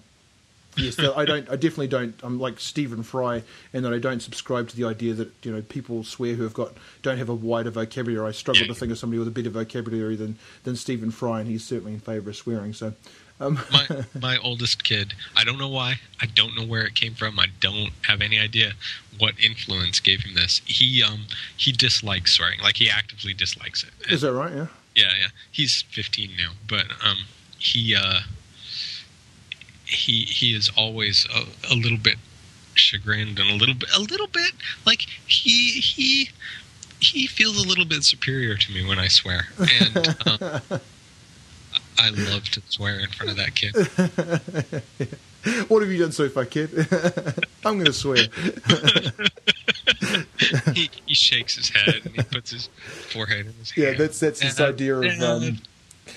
yes, I don't I definitely don't I'm like Stephen Fry in that I don't subscribe to the idea that you know people swear who have got don't have a wider vocabulary. I struggle Yeah. to think of somebody with a better vocabulary than than Stephen Fry, and he's certainly in favour of swearing. So. Um, (laughs) my my oldest kid. I don't know why. I don't know where it came from. I don't have any idea what influence gave him this. He um he dislikes swearing. Like he actively dislikes it. is that right? Yeah. Yeah, yeah. He's 15 now, but um he uh he he is always a, a little bit chagrined and a little bit a little bit like he he he feels a little bit superior to me when I swear. And uh, (laughs) I love to swear in front of that kid. (laughs) What have you done so far, kid? (laughs) I'm going to swear. (laughs) he, he shakes his head and he puts his forehead in his Yeah, hand. that's that's this Dad, idea of um,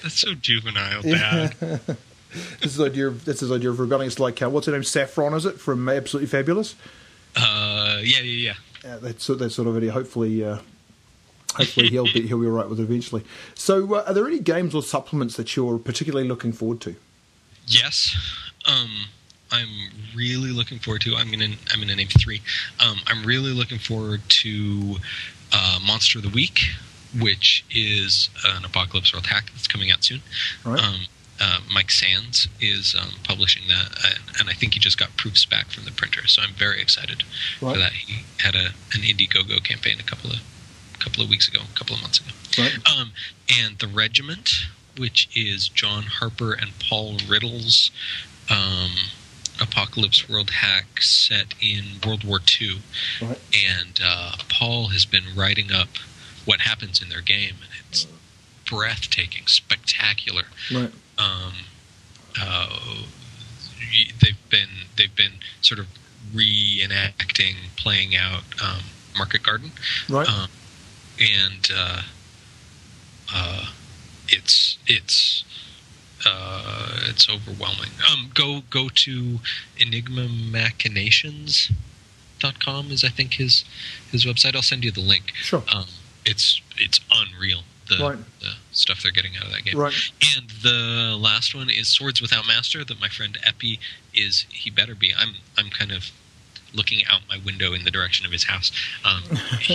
that's so juvenile, Yeah. Dad. this is idea of that's his idea of rebelling. It's like uh, what's her name? Saffron, is it from Absolutely Fabulous? Uh, yeah, yeah, yeah. Yeah, that's that sort of idea. Hopefully, uh, hopefully he'll be he'll be all right with it eventually. So, uh, are there any games or supplements that you're particularly looking forward to? Yes. Um, I'm really looking forward to. I'm gonna. I'm gonna name three. Um, I'm really looking forward to uh, Monster of the Week, which is an Apocalypse World hack that's coming out soon. Right. Um, uh, Mike Sands is um, publishing that, uh, and I think he just got proofs back from the printer. So I'm very excited Right. for that. He had a an Indiegogo campaign a couple of couple of weeks ago, a couple of months ago. Right. Um, and the Regiment, which is John Harper and Paul Riddle's um, Apocalypse World hack set in World War II. Right. And uh, Paul has been writing up what happens in their game, and it's breathtaking, spectacular. Right. Um, uh, they've been they've been sort of reenacting, playing out um, Market Garden Right. um, and uh, uh, it's it's uh, it's overwhelming. Um, go go to Enigma Machinations dot com is I think his his website. I'll send you the link. Sure. Um, it's it's unreal the, Right. the stuff they're getting out of that game. Right. And the last one is Swords Without Master that my friend Epi is he better be. I'm I'm kind of looking out my window in the direction of his house. Um, (laughs)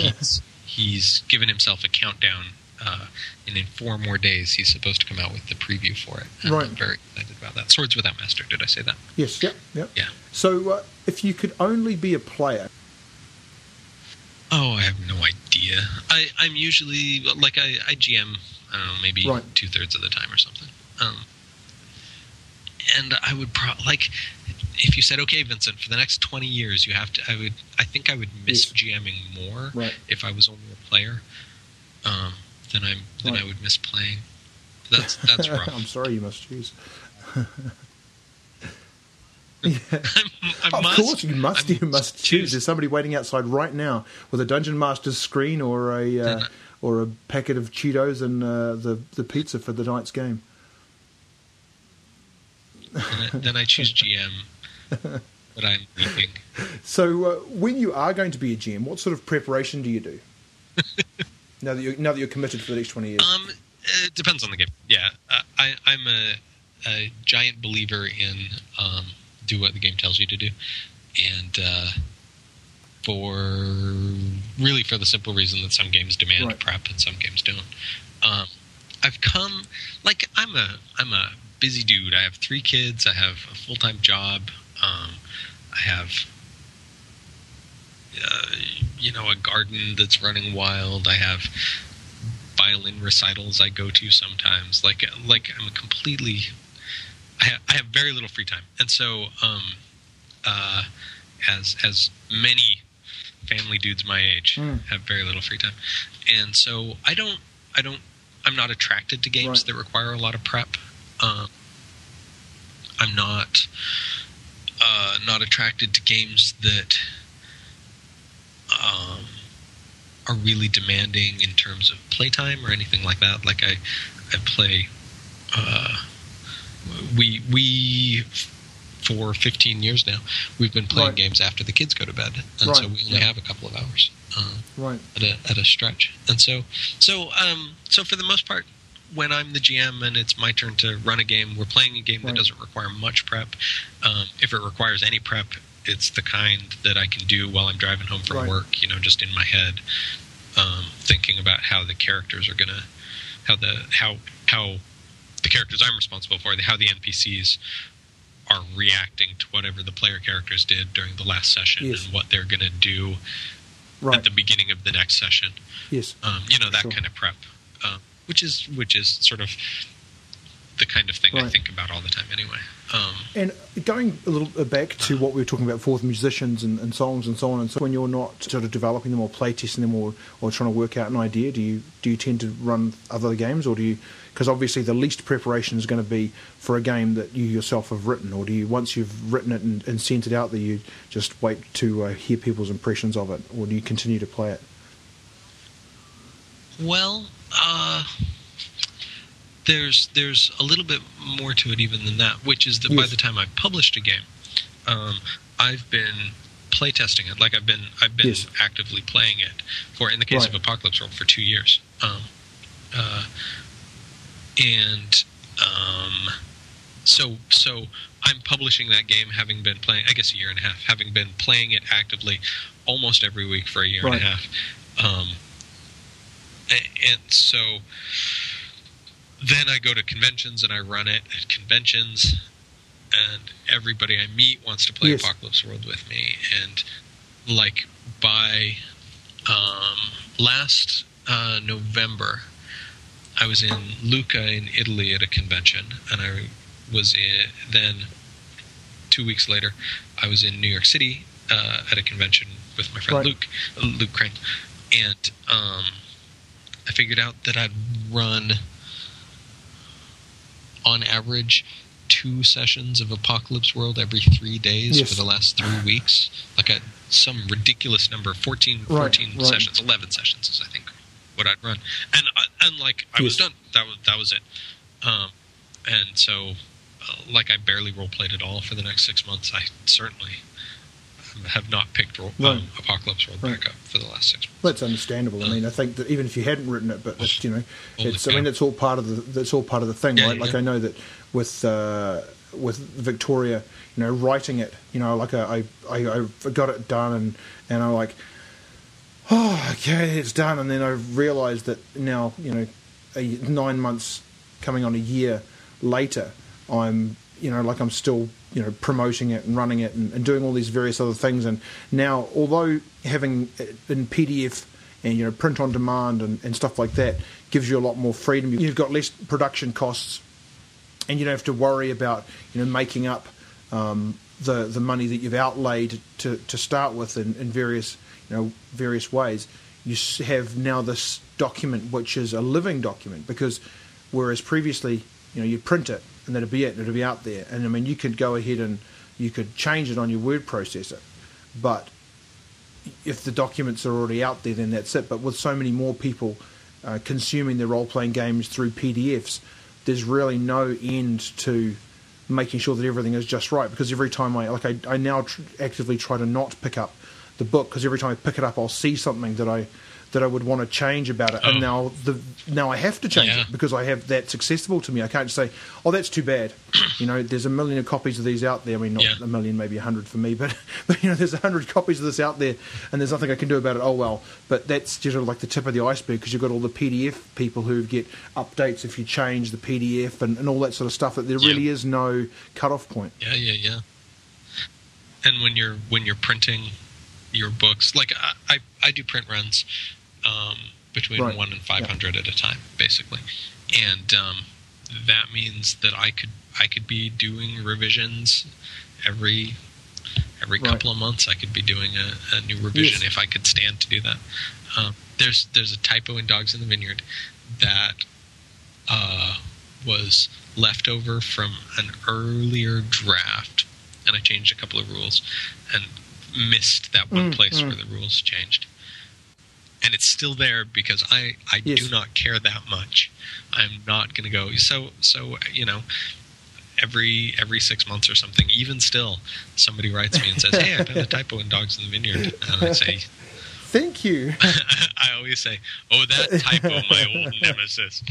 he's given himself a countdown. Uh, and in four more days, he's supposed to come out with the preview for it. And Right. I'm very excited about that. Swords Without Master. Did I say that? Yes. Yep. Yep. Yeah. So, uh, if you could only be a player, Oh, I have no idea. I, I'm usually like I, I GM. I don't know, maybe Right. two thirds of the time or something. Um, and I would pro- like if you said, "Okay, Vincent, for the next twenty years, you have to," I would, I think I would miss. GMing more Right. if I was only a player, um, than I than Right. I would miss playing. That's (laughs) that's rough. I'm sorry you must choose. (laughs) I of must- course, you must. I You must choose. There's somebody waiting outside right now with a Dungeon Master's screen or a uh, or a packet of Cheetos and uh, the the pizza for the night's game. Then I, then I choose GM, but I'm leaving. So, uh, when you are going to be a GM, what sort of preparation do you do? (laughs) now that you're now that you're committed for the next twenty years. Um, it depends on the game. Yeah, uh, I, I'm a, a giant believer in um, do what the game tells you to do, and uh, for really for the simple reason that some games demand Right. prep and some games don't. Um, I've come like I'm a I'm a busy dude. I have three kids. I have a full time job. Um, I have uh, you know a garden that's running wild. I have violin recitals I go to sometimes. Like like I'm completely I have, I have very little free time, and so um, uh, as as many family dudes my age Mm. have very little free time, and so I don't I don't I'm not attracted to games Right. that require a lot of prep. Um, I'm not uh, not attracted to games that um, are really demanding in terms of playtime or anything like that. Like I, I play. Uh, we we for 15 years now we've been playing Right. games after the kids go to bed, and so we only yeah. have a couple of hours. Um, right. at a at a stretch. And so so um so for the most part when I'm the GM and it's my turn to run a game, we're playing a game that doesn't require much prep. Um, if it requires any prep, it's the kind that I can do while I'm driving home from Right. work, you know, just in my head, um, thinking about how the characters are gonna, how the how how the characters I'm responsible for, how the NPCs are reacting to whatever the player characters did during the last session Yes. and what they're gonna do Right. at the beginning of the next session yes. um, you know that Sure. kind of prep, um, which is which is sort of the kind of thing I think about all the time. Anyway, um, And going a little back to what we were talking about before with musicians and, and songs and so on and so when you're not sort of developing them or playtesting them or, or trying to work out an idea, do you do you tend to run other games or do you because obviously the least preparation is going to be for a game that you yourself have written or do you once you've written it and, and sent it out there you just wait to uh, hear people's impressions of it or do you continue to play it? well, uh, there's there's a little bit more to it even than that, which is that by the time I've published a game, um, I've been playtesting it. Like I've been I've been Yes. actively playing it for in the case Right. of Apocalypse World for two years. Um, uh, and um, so so I'm publishing that game, having been playing, I guess, a year and a half, having been playing it actively almost every week for a year Right. and a half. Um, and so then I go to conventions and I run it at conventions, and everybody I meet wants to play Yes. Apocalypse World with me. And like by um, last uh, November, I was in Lucca in Italy at a convention, and I was in, then two weeks later, I was in New York City uh, at a convention with my friend Right. Luke, Luke Crane, and um, I figured out that I'd run on average two sessions of Apocalypse World every three days Yes. for the last three weeks, like a some ridiculous number, 14, Right, 14 right. sessions, eleven sessions is I think what I'd run, and and like I was done. That was that was it. Um, and so, uh, like I barely role played at all for the next six months. I certainly have not picked ro- Right. um, Apocalypse World Right. back up for the last six months. That's understandable. I mean, I think that even if you hadn't written it, but it's, you know, it's. I mean, it's all part of the. That's all part of the thing, Yeah, right? Like yeah. I know that with uh, with Victoria, you know, writing it, you know, like I I, I got it done, and and I'm like, oh, okay, it's done, and then I realised that now, you know, a, nine months coming on a year later, I'm, you know, like I'm still, you know, promoting it and running it and, and doing all these various other things. And now, although having it in PDF and you know print on demand and, and stuff like that gives you a lot more freedom, you've got less production costs and you don't have to worry about you know making up um, the the money that you've outlaid to, to start with in, in various you know various ways. You have now this document which is a living document because whereas previously you know you print it and that'd be it it'd be out there and I mean you could go ahead and you could change it on your word processor but if the documents are already out there then that's it but with so many more people uh, consuming their role playing games through PDFs there's really no end to making sure that everything is just right. Because every time I like, I, I now tr- actively try to not pick up the book because every time I pick it up, I'll see something that I that I would want to change about it, oh. and hmm. now the now I have to change yeah. it because I have that's accessible to me. I can't just say, "Oh, that's too bad." (clears throat) you know, there's a million of copies of these out there. I mean, not yeah. a million, maybe a hundred for me, (laughs) but but you know, there's a hundred copies of this out there, and there's nothing I can do about it. Oh well, but that's just like the tip of the iceberg because you've got all the PDF people who get updates if you change the PDF and, and all that sort of stuff. That there yeah. really is no cutoff point. Yeah, yeah, yeah. And when you're when you're printing your books, like I I, I do print runs um, between right. one and five hundred yeah. at a time, basically, and um, that means that I could I could be doing revisions every every right. couple of months. I could be doing a, a new revision yes. if I could stand to do that. Um, there's there's a typo in Dogs in the Vineyard that uh, was left over from an earlier draft, and I changed a couple of rules and missed that one mm, place mm. where the rules changed and it's still there because I I yes. do not care that much. I'm not going to go. So so you know. Every every six months or something, even still, somebody writes me and says, "Hey, I found a typo in Dogs in the Vineyard," and I say, (laughs) "Thank you." (laughs) I always say, "Oh, that typo, my old (laughs) nemesis."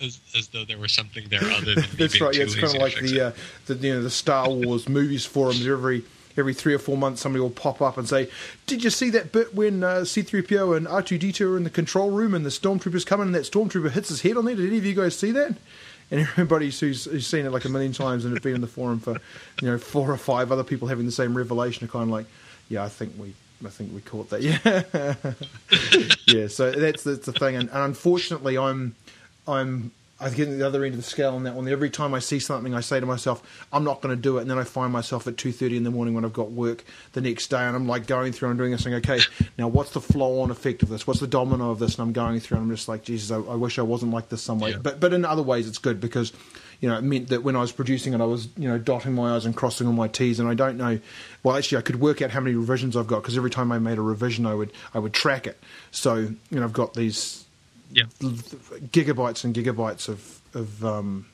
As, as, though there was something there other than That's right. Yeah, it's kind of like the, uh, the you know the Star Wars movies forums. Every every three or four months somebody will pop up and say, "Did you see that bit when uh, C-3PO and R2D2 are in the control room and the stormtroopers come in and that stormtrooper hits his head on there? Did any of you guys see that?" And everybody who's, who's seen it like a million times and has been in the forum for you know four or five other people having the same revelation are kind of like, "Yeah, I think we." I think we caught that. (laughs) Yeah, yeah. So that's that's the thing, and, and unfortunately, I'm I'm I get at the other end of the scale on that one. Every time I see something, I say to myself, "I'm not going to do it," and then I find myself at two thirty in the morning when I've got work the next day, and I'm like going through and doing this, saying, "Okay, now what's the flow-on effect of this? What's the domino of this?" And I'm going through, and I'm just like, "Jesus, I, I wish I wasn't like this some way." Yeah. But but in other ways, it's good because you know, it meant that when I was producing it, I was, you know, dotting my I's and crossing all my T's. And I don't know, well, actually, I could work out how many revisions I've got because every time I made a revision, I would, I would track it. So, you know, I've got these yeah. gigabytes and gigabytes of of um,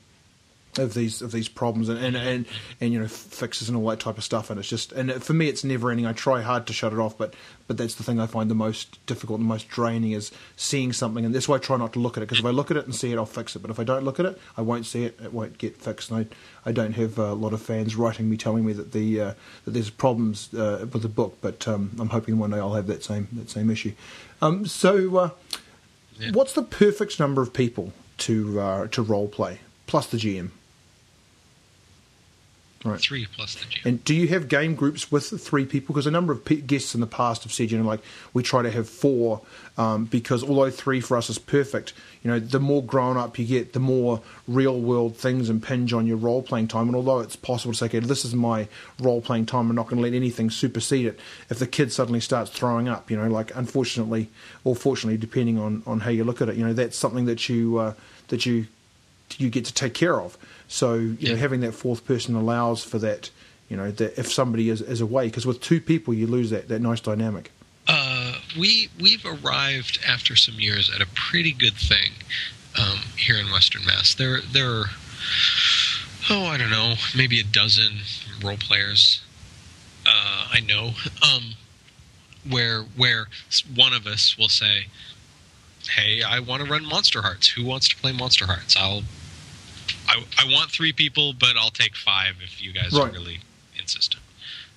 of these of these problems and, and, and and you know fixes and all that type of stuff. And it's just and for me it's never ending. I try hard to shut it off but but that's the thing I find the most difficult and the most draining is seeing something. And that's why I try not to look at it because if I look at it and see it I'll fix it. But if I don't look at it I won't see it. It won't get fixed. And I, I don't have a lot of fans writing me telling me that the uh, that there's problems uh, with the book. But um, I'm hoping one day I'll have that same that same issue. Um, so uh, what's the perfect number of people to uh, to role play plus the GM. Right. Three plus the GM. And do you have game groups with three people? Because a number of guests in the past have said, you know, like we try to have four um, because although three for us is perfect, you know, the more grown up you get, the more real world things impinge on your role playing time. And although it's possible to say, okay, this is my role playing time, I'm not going to let anything supersede it. If the kid suddenly starts throwing up, you know, like unfortunately or fortunately, depending on, on how you look at it, you know, that's something that you uh, that you you get to take care of. So you yeah. know, having that fourth person allows for that. You know, that if somebody is, is away, because with two people you lose that that nice dynamic. Uh, we we've arrived after some years at a pretty good thing um, here in Western Mass. There there are oh I don't know maybe a dozen role players uh, I know um, where where one of us will say hey, I want to run Monsterhearts. Who wants to play Monsterhearts? I'll. I, I want three people, but I'll take five if you guys right. are really insistent.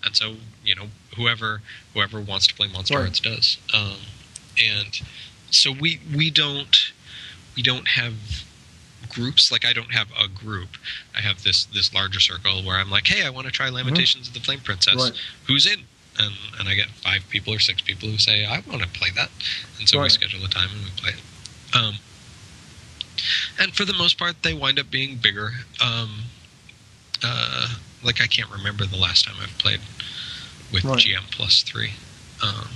And so, you know, whoever whoever wants to play Monster right. Hearts does. Um, and so we we don't we don't have groups like I don't have a group. I have this this larger circle where I'm like, hey, I want to try Lamentations mm-hmm. of the Flame Princess. Right. Who's in? and and I get five people or six people who say I want to play that, and so right. we schedule a time and we play it. Um, and for the most part, they wind up being bigger. Um, uh, like I can't remember the last time I've played with Right. GM plus three, um,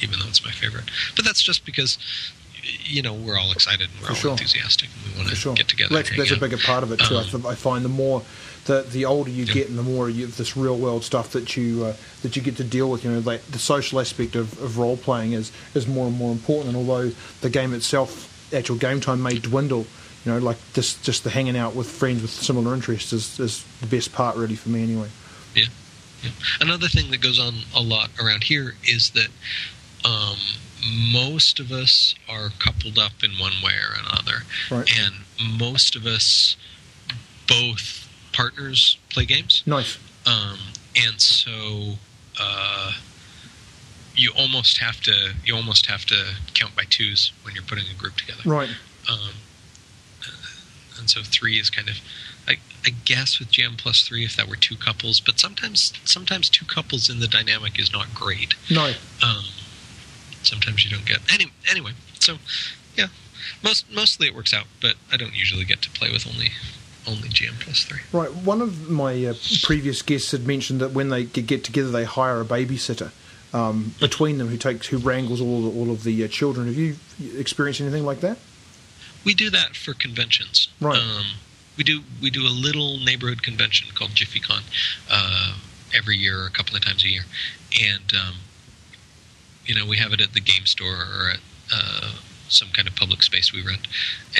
even though it's my favorite. But that's just because you know we're all excited and we're For all sure. enthusiastic and we want to sure. get together. That's, that's a bigger part of it too. I, Um, I find the more the the older you Yeah. get, and the more you this real world stuff that you uh, that you get to deal with. You know, like the social aspect of, of role playing is is more and more important. And although the game itself, actual game time may dwindle, you know, like just just the hanging out with friends with similar interests is, is the best part, really, for me anyway. Yeah. yeah. Another thing that goes on a lot around here is that um, most of us are coupled up in one way or another, Right. and most of us both partners play games, Nice. um, and so uh, you almost have to you almost have to count by twos when you're putting a group together. Right. Um, and so three is kind of, I, I guess with GM plus three if that were two couples, but sometimes sometimes two couples in the dynamic is not great. No. Um, sometimes you don't get any anyway. So yeah, most mostly it works out, but I don't usually get to play with only only GM plus three. Right. One of my uh, previous guests had mentioned that when they get together, they hire a babysitter um, between them who takes who wrangles all all of the uh, children. Have you experienced anything like that? We do that for conventions. Right. Um, we do we do a little neighborhood convention called JiffyCon uh, every year, or a couple of times a year, and um, you know we have it at the game store or at uh, some kind of public space we rent,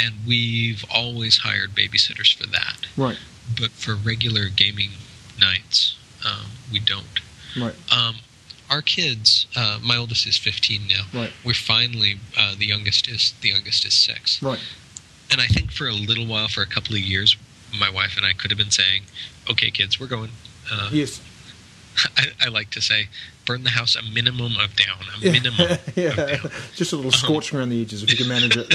and we've always hired babysitters for that. Right. But for regular gaming nights, um, we don't. Right. Um, our kids, uh, my oldest is 15 now. Right. We're finally uh, the youngest is the youngest is six Right. and I think for a little while, for a couple of years, my wife and I could have been saying, "Okay, kids, we're going." Uh, Yes. (laughs) I, I like to say, "Burn the house a minimum of down, a minimum (laughs) yeah. down." (laughs) Just a little scorching around the edges if you can manage it.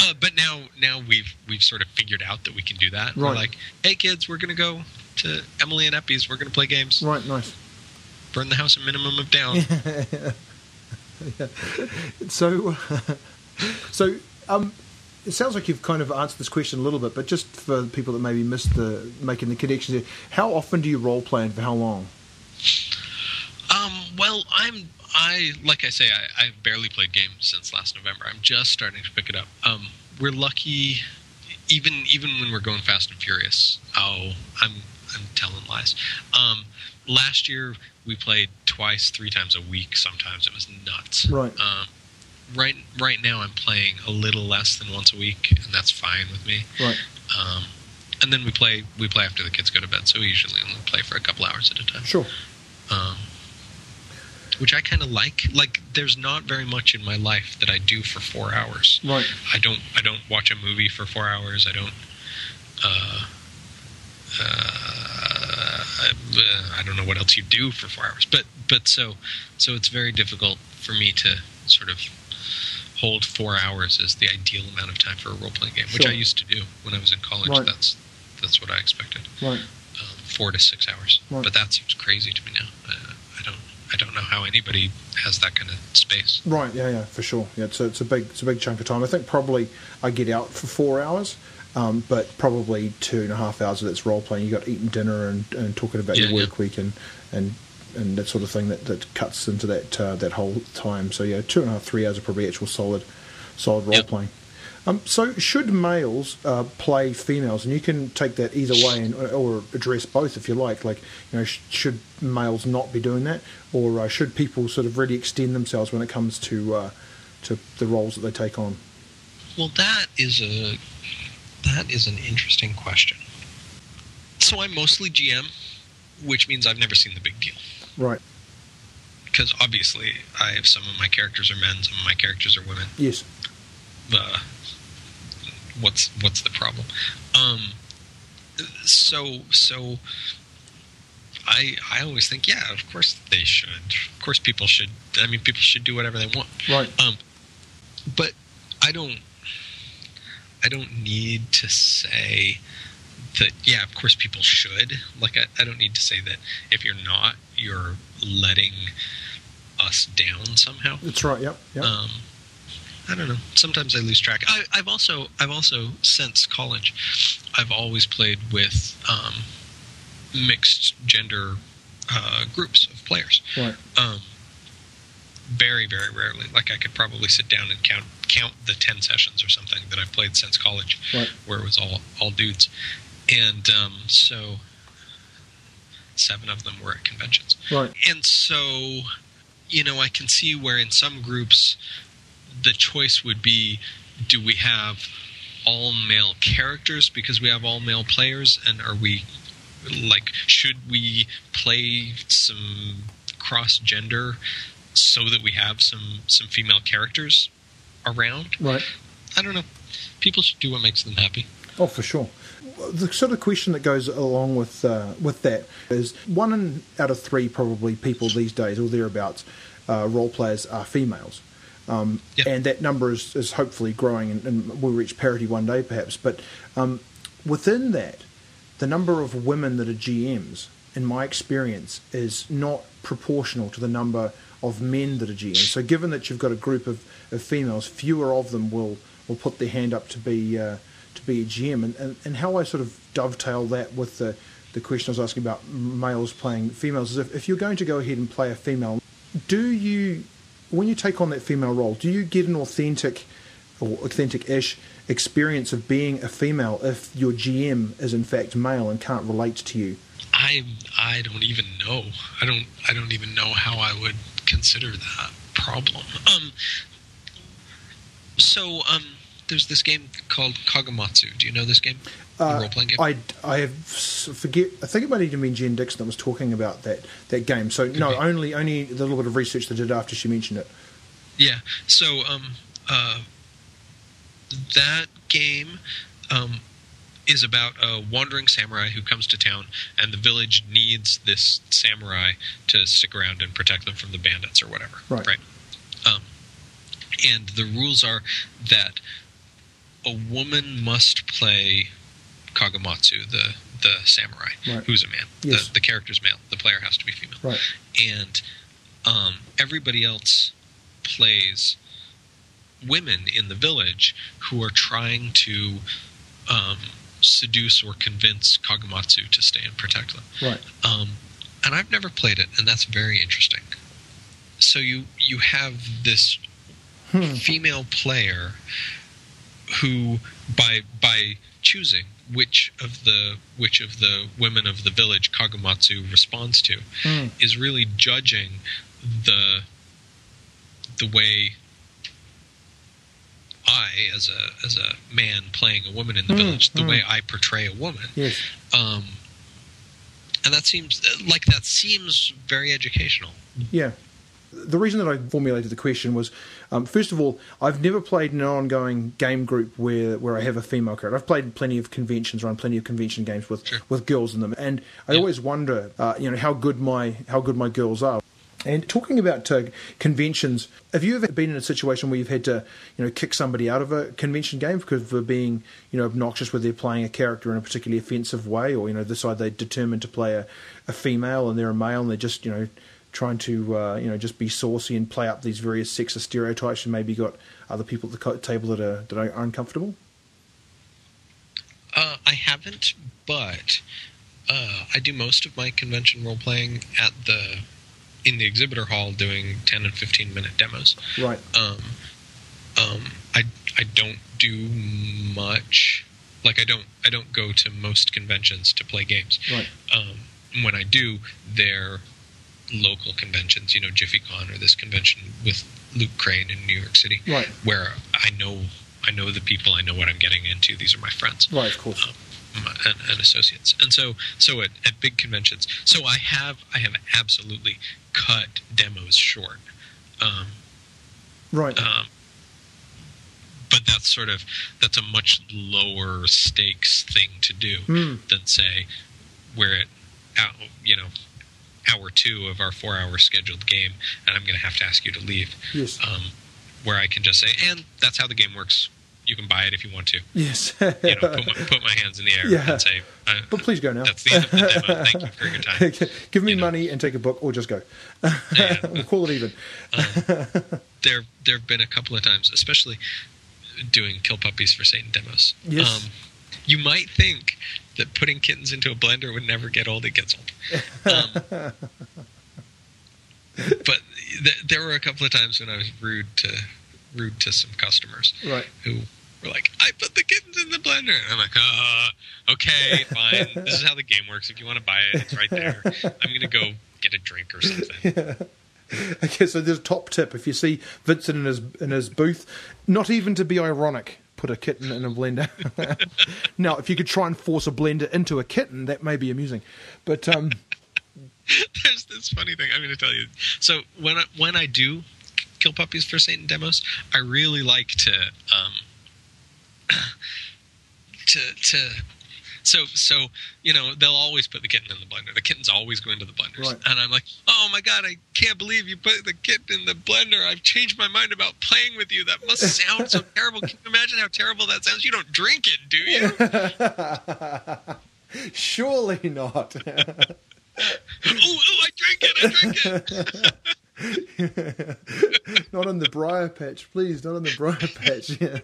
Uh, but now, now we've we've sort of figured out that we can do that. We're Right. like, "Hey, kids, we're going to go to Emily and Eppie's. We're going to play games. right. Nice. Burn the house a minimum of down." (laughs) So, (laughs) so um, it sounds like you've kind of answered this question a little bit, but just for people that maybe missed the making the connection how often do you role play and for how long? Um, well, I'm I like I say I, I've barely played games since last November. I'm just starting to pick it up. Um, we're lucky, even even when we're going fast and furious. Oh, I'm I'm telling lies. Um, last year we played twice, three times a week. Sometimes it was nuts. Right. Um, right right now I'm playing a little less than once a week, and that's fine with me. Right. Um, and then we play we play after the kids go to bed, so we usually only play for a couple hours at a time Sure. um, which I kind of like. Like, there's not very much in my life that I do for four hours. Right. I don't. I don't watch a movie for four hours. I don't. Uh, uh, I, I don't know what else you do for four hours, but but so so it's very difficult for me to sort of hold four hours as the ideal amount of time for a role playing game, which I used to do when I was in college. Right. That's that's what I expected Right. um, four to six hours. Right. But that seems crazy to me now. Uh, I don't. I don't know how anybody has that kind of space. Right, yeah, yeah, for sure. Yeah, it's a, it's a big it's a big chunk of time. I think probably I get out for four hours, um, but probably two and a half hours of that's role playing. You got eating dinner and, and talking about Yeah, your yeah. work week and, and and that sort of thing that, that cuts into that uh, that whole time. So yeah, two and a half three hours of probably actual solid solid role Yep. playing. Um, so should males uh, play females, and you can take that either way, and, or address both if you like. Like, you know, sh- should males not be doing that, or uh, should people sort of really extend themselves when it comes to uh, to the roles that they take on? Well, that is a that is an interesting question. So I'm mostly GM, which means I've never seen the big deal. Right. Because obviously, I have some of my characters are men, some of my characters are women. Yes. uh, what's what's the problem? Um, so so I I always think yeah, of course they should. Of course people should. I mean, people should do whatever they want. Right. Um, but I don't I don't need to say that yeah, of course people should. Like I, I don't need to say that if you're not, you're letting us down somehow. That's right. Yep. Yep. Um, I don't know. Sometimes I lose track. I, I've also I've also since college, I've always played with um, mixed gender uh, groups of players. Right. Um, very very rarely. Like I could probably sit down and count count the ten sessions or something that I've played since college, Right. where it was all all dudes, and um, so seven of them were at conventions. Right. And so, you know, I can see where in some groups the choice would be do we have all male characters because we have all male players and are we like should we play some cross gender so that we have some some female characters around? Right. I don't know. People should do what makes them happy. Oh, for sure. The sort of question that goes along with uh, with that is one in, out of three probably people these days or thereabouts uh, role players are females, um, Yeah. and that number is, is hopefully growing and, and will reach parity one day perhaps. But um, within that, the number of women that are GMs, in my experience, is not proportional to the number of men that are GMs. So, given that you've got a group of, of females, fewer of them will, will put their hand up to be uh, to be a GM. And, and, and how I sort of dovetail that with the, the question I was asking about males playing females is if, if you're going to go ahead and play a female, do you, when you take on that female role, do you get an authentic or authentic-ish experience of being a female if your GM is in fact male and can't relate to you? I I don't even know. I don't I don't even know how I would consider that problem. Um so um there's this game called Kagematsu. Do you know this game? Uh, role playing game? I, I have forget. I think it might even been Jen Dixon that was talking about that that game. So no, be. only only the little bit of research they did after she mentioned it. Yeah. So um uh that game um is about a wandering samurai who comes to town and the village needs this samurai to stick around and protect them from the bandits or whatever. Right. Right. Um and the rules are that a woman must play Kagematsu, the the samurai, Right. who's a man. Yes. The, the character's male. The player has to be female Right. and um, everybody else plays women in the village who are trying to um, seduce or convince Kagematsu to stay and protect them. Right. Um, and I've never played it, and that's very interesting. So you you have this Hmm. female player who, by by choosing which of the which of the women of the village Kagamatsu responds to, Hmm. is really judging the the way I, as a as a man playing a woman in the Mm, village, the mm. way I portray a woman, Yes. um, and that seems like that seems very educational. Yeah. The reason that I formulated the question was, um, first of all, I've never played in an ongoing game group where, where I have a female character. I've played plenty of conventions, run plenty of convention games with, Sure. with girls in them, and I Yeah. always wonder, uh, you know, how good my how good my girls are. And talking about uh, conventions, have you ever been in a situation where you've had to, you know, kick somebody out of a convention game because of being, you know, obnoxious where they're playing a character in a particularly offensive way, or you know, decide they determined to play a, a female and they're a male and they're just, you know, trying to, uh, you know, just be saucy and play up these various sexist stereotypes, and maybe got other people at the table that are that are uncomfortable. Uh, I haven't, but uh, I do most of my convention role playing at the in the exhibitor hall, doing ten and fifteen minute demos. Right. Um, um, I I don't do much. Like I don't I don't go to most conventions to play games. Right. Um, when I do, they're local conventions. You know, JiffyCon or this convention with Luke Crane in New York City, Right. where I know I know the people. I know what I'm getting into. These are my friends Right. Of course. my- and, and associates. And so, so at, at big conventions, so I have I have absolutely cut demos short. Um, Right. um, but that's sort of that's a much lower stakes thing to do Hmm. than say we're at you know hour two of our four hour scheduled game and I'm going to have to ask you to leave. Yes. Um, where I can just say, and that's how the game works. You can buy it if you want to. Yes. You know, put my, put my hands in the air Yeah. and say, uh, but please go now. "That's the end of the demo. Thank you for your time." (laughs) Give me You know. money and take a book, or just go. Yeah. (laughs) we'll call it even. there there have been a couple of times, especially doing kill puppies for Satan demos. Yes. Um, you might think that putting kittens into a blender would never get old. It gets old. Um, (laughs) but th- there were a couple of times when I was rude to rude to some customers Right. who were like, "I put the kittens in the blender," and I'm like, "Uh, okay, fine. (laughs) this is how the game works. If you want to buy it, it's right there. I'm gonna go get a drink or something." (laughs) Okay, so there's a top tip. If you see Vincent in his in his booth, not even to be ironic, put a kitten in a blender. (laughs) now, if you could try and force a blender into a kitten, that may be amusing. But um, There's this funny thing I'm going to tell you. So when I, when I do kill puppies for Satan demos, I really like to um, (coughs) to to so so you know they'll always put the kitten in the blender. The kitten's always going to the blenders, Right. and I'm like, oh my god, I can't believe you put the kitten in the blender. I've changed my mind about playing with you. That must sound so (laughs) terrible. Can you imagine how terrible that sounds? You don't drink it, do you? (laughs) surely not. (laughs) oh, oh, I drink it. I drink it. not on the briar patch, please. Not on the briar patch. Yeah.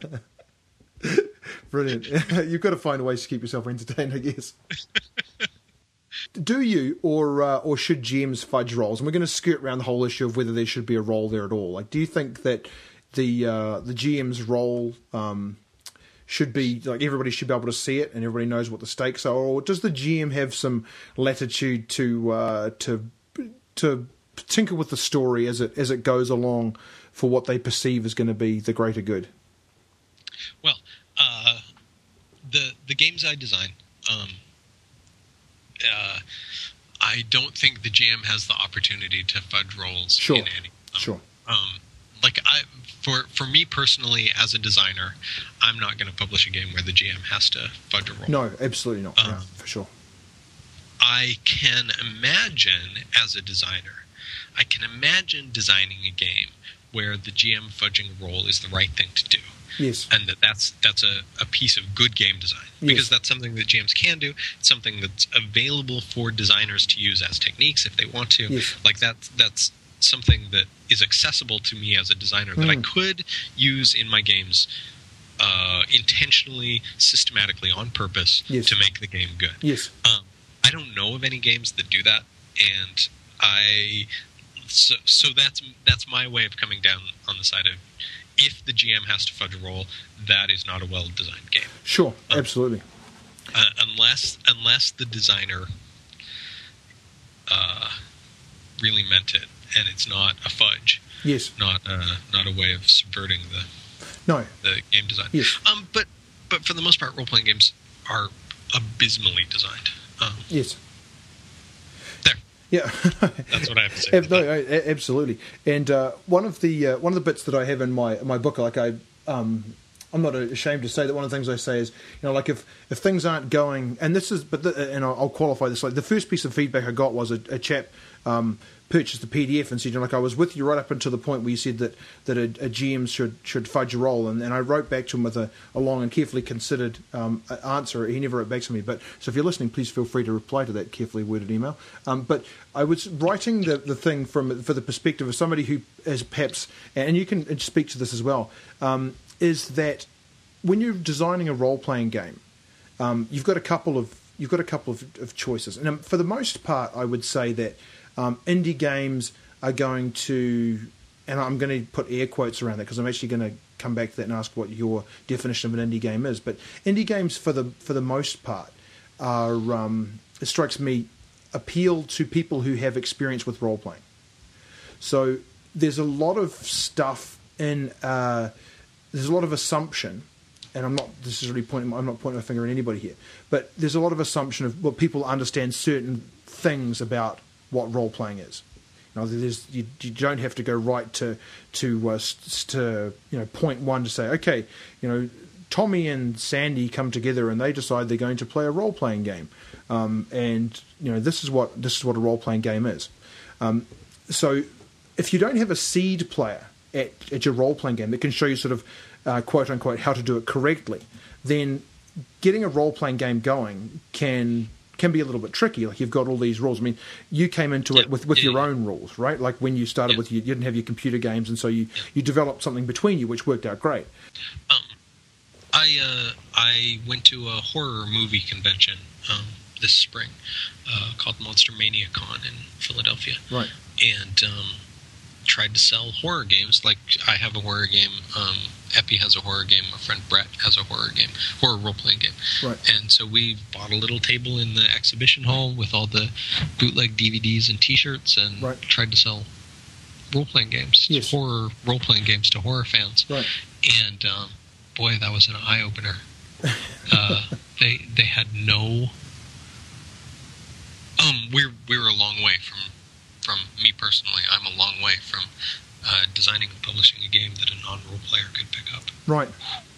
(laughs) Brilliant. (laughs) You've got to find ways to keep yourself entertained, I guess. (laughs) Do you, or uh, or should GMs fudge rolls? And we're going to skirt around the whole issue of whether there should be a roll there at all. Like, do you think that the uh, the GM's roll um, should be like everybody should be able to see it and everybody knows what the stakes are, or does the GM have some latitude to uh, to to tinker with the story as it as it goes along for what they perceive is going to be the greater good? Well, uh, the the games I design, um, uh, I don't think the GM has the opportunity to fudge rolls Sure. in any. um, Sure. Um, like I, for for me personally, as a designer, I'm not going to publish a game where the GM has to fudge a roll. No, absolutely not. Um, no, for sure. I can imagine as a designer, I can imagine designing a game where the GM fudging a roll is the right thing to do. Yes. and that that's that's a, a piece of good game design because Yes. that's something that GMs can do. It's something that's available for designers to use as techniques if they want to. Yes. Like that that's something that is accessible to me as a designer that I Mm. could use in my games uh, intentionally, systematically, on purpose Yes. to make the game good. Yes. Um, I don't know of any games that do that, and I so so that's that's my way of coming down on the side of if the GM has to fudge a roll, that is not a well designed game, Sure. Um, absolutely. uh, unless unless the designer uh, really meant it, and it's not a fudge, Yes. not uh, not a way of subverting the No. the game design. Yes. Um, but but for the most part, role playing games are abysmally designed. Um, Yes. Yeah. that's what I have to say. No, that. a- a- absolutely. And uh, one of the uh, one of the bits that I have in my my book, like I, um, I'm not ashamed to say that one of the things I say is, you know, like if if things aren't going, and this is, but the, and I'll, I'll qualify this. Like the first piece of feedback I got was a, a chap. Um, purchased the PDF and said, you know, like I was with you right up until the point where you said that that a, a GM should should fudge a roll, and, and I wrote back to him with a, a long and carefully considered um, answer. He never wrote back to me, but so if you're listening, please feel free to reply to that carefully worded email. Um, but I was writing the, the thing from for the perspective of somebody who is perhaps, and you can speak to this as well, um, is that when you're designing a role playing game, um, you've got a couple of you've got a couple of, of choices, and um, for the most part, I would say that um, indie games are going to, and I'm going to put air quotes around that because I'm actually going to come back to that and ask what your definition of an indie game is. But indie games, for the for the most part, are um, it strikes me appeal to people who have experience with role playing. So there's a lot of stuff in uh, there's a lot of assumption, and I'm not this is really pointing I'm not pointing my finger at anybody here, but there's a lot of assumption of what people understand certain things about what role playing is. Now, there's, you, you don't have to go right to to uh, to you know point one to say okay, you know Tommy and Sandy come together and they decide they're going to play a role playing game, um, and you know this is what this is what a role playing game is. Um, so if you don't have a seed player at, at your role playing game that can show you sort of uh, quote unquote, how to do it correctly, then getting a role playing game going can can be a little bit tricky. Like you've got all these rules. I mean, you came into it with, with your own rules, right? Like when you started with you, you didn't have your computer games, and so you, you developed something between you, which worked out great. Um, I uh, I went to a horror movie convention um, this spring uh, called Monster Mania Con in Philadelphia, right? And um, tried to sell horror games. Like I have a horror game. Um, Epi has a horror game. My friend Brett has a horror game, horror role playing game. Right. And so we bought a little table in the exhibition hall with all the bootleg DVDs and T-shirts, and right. tried to sell role playing games, yes. horror role playing games to horror fans. Right. And um, boy, that was an eye opener. (laughs) uh, they they had no. Um, we're we're a long way from from me personally. I'm a long way from uh, designing and publishing a game that a non-role player could pick up. Right,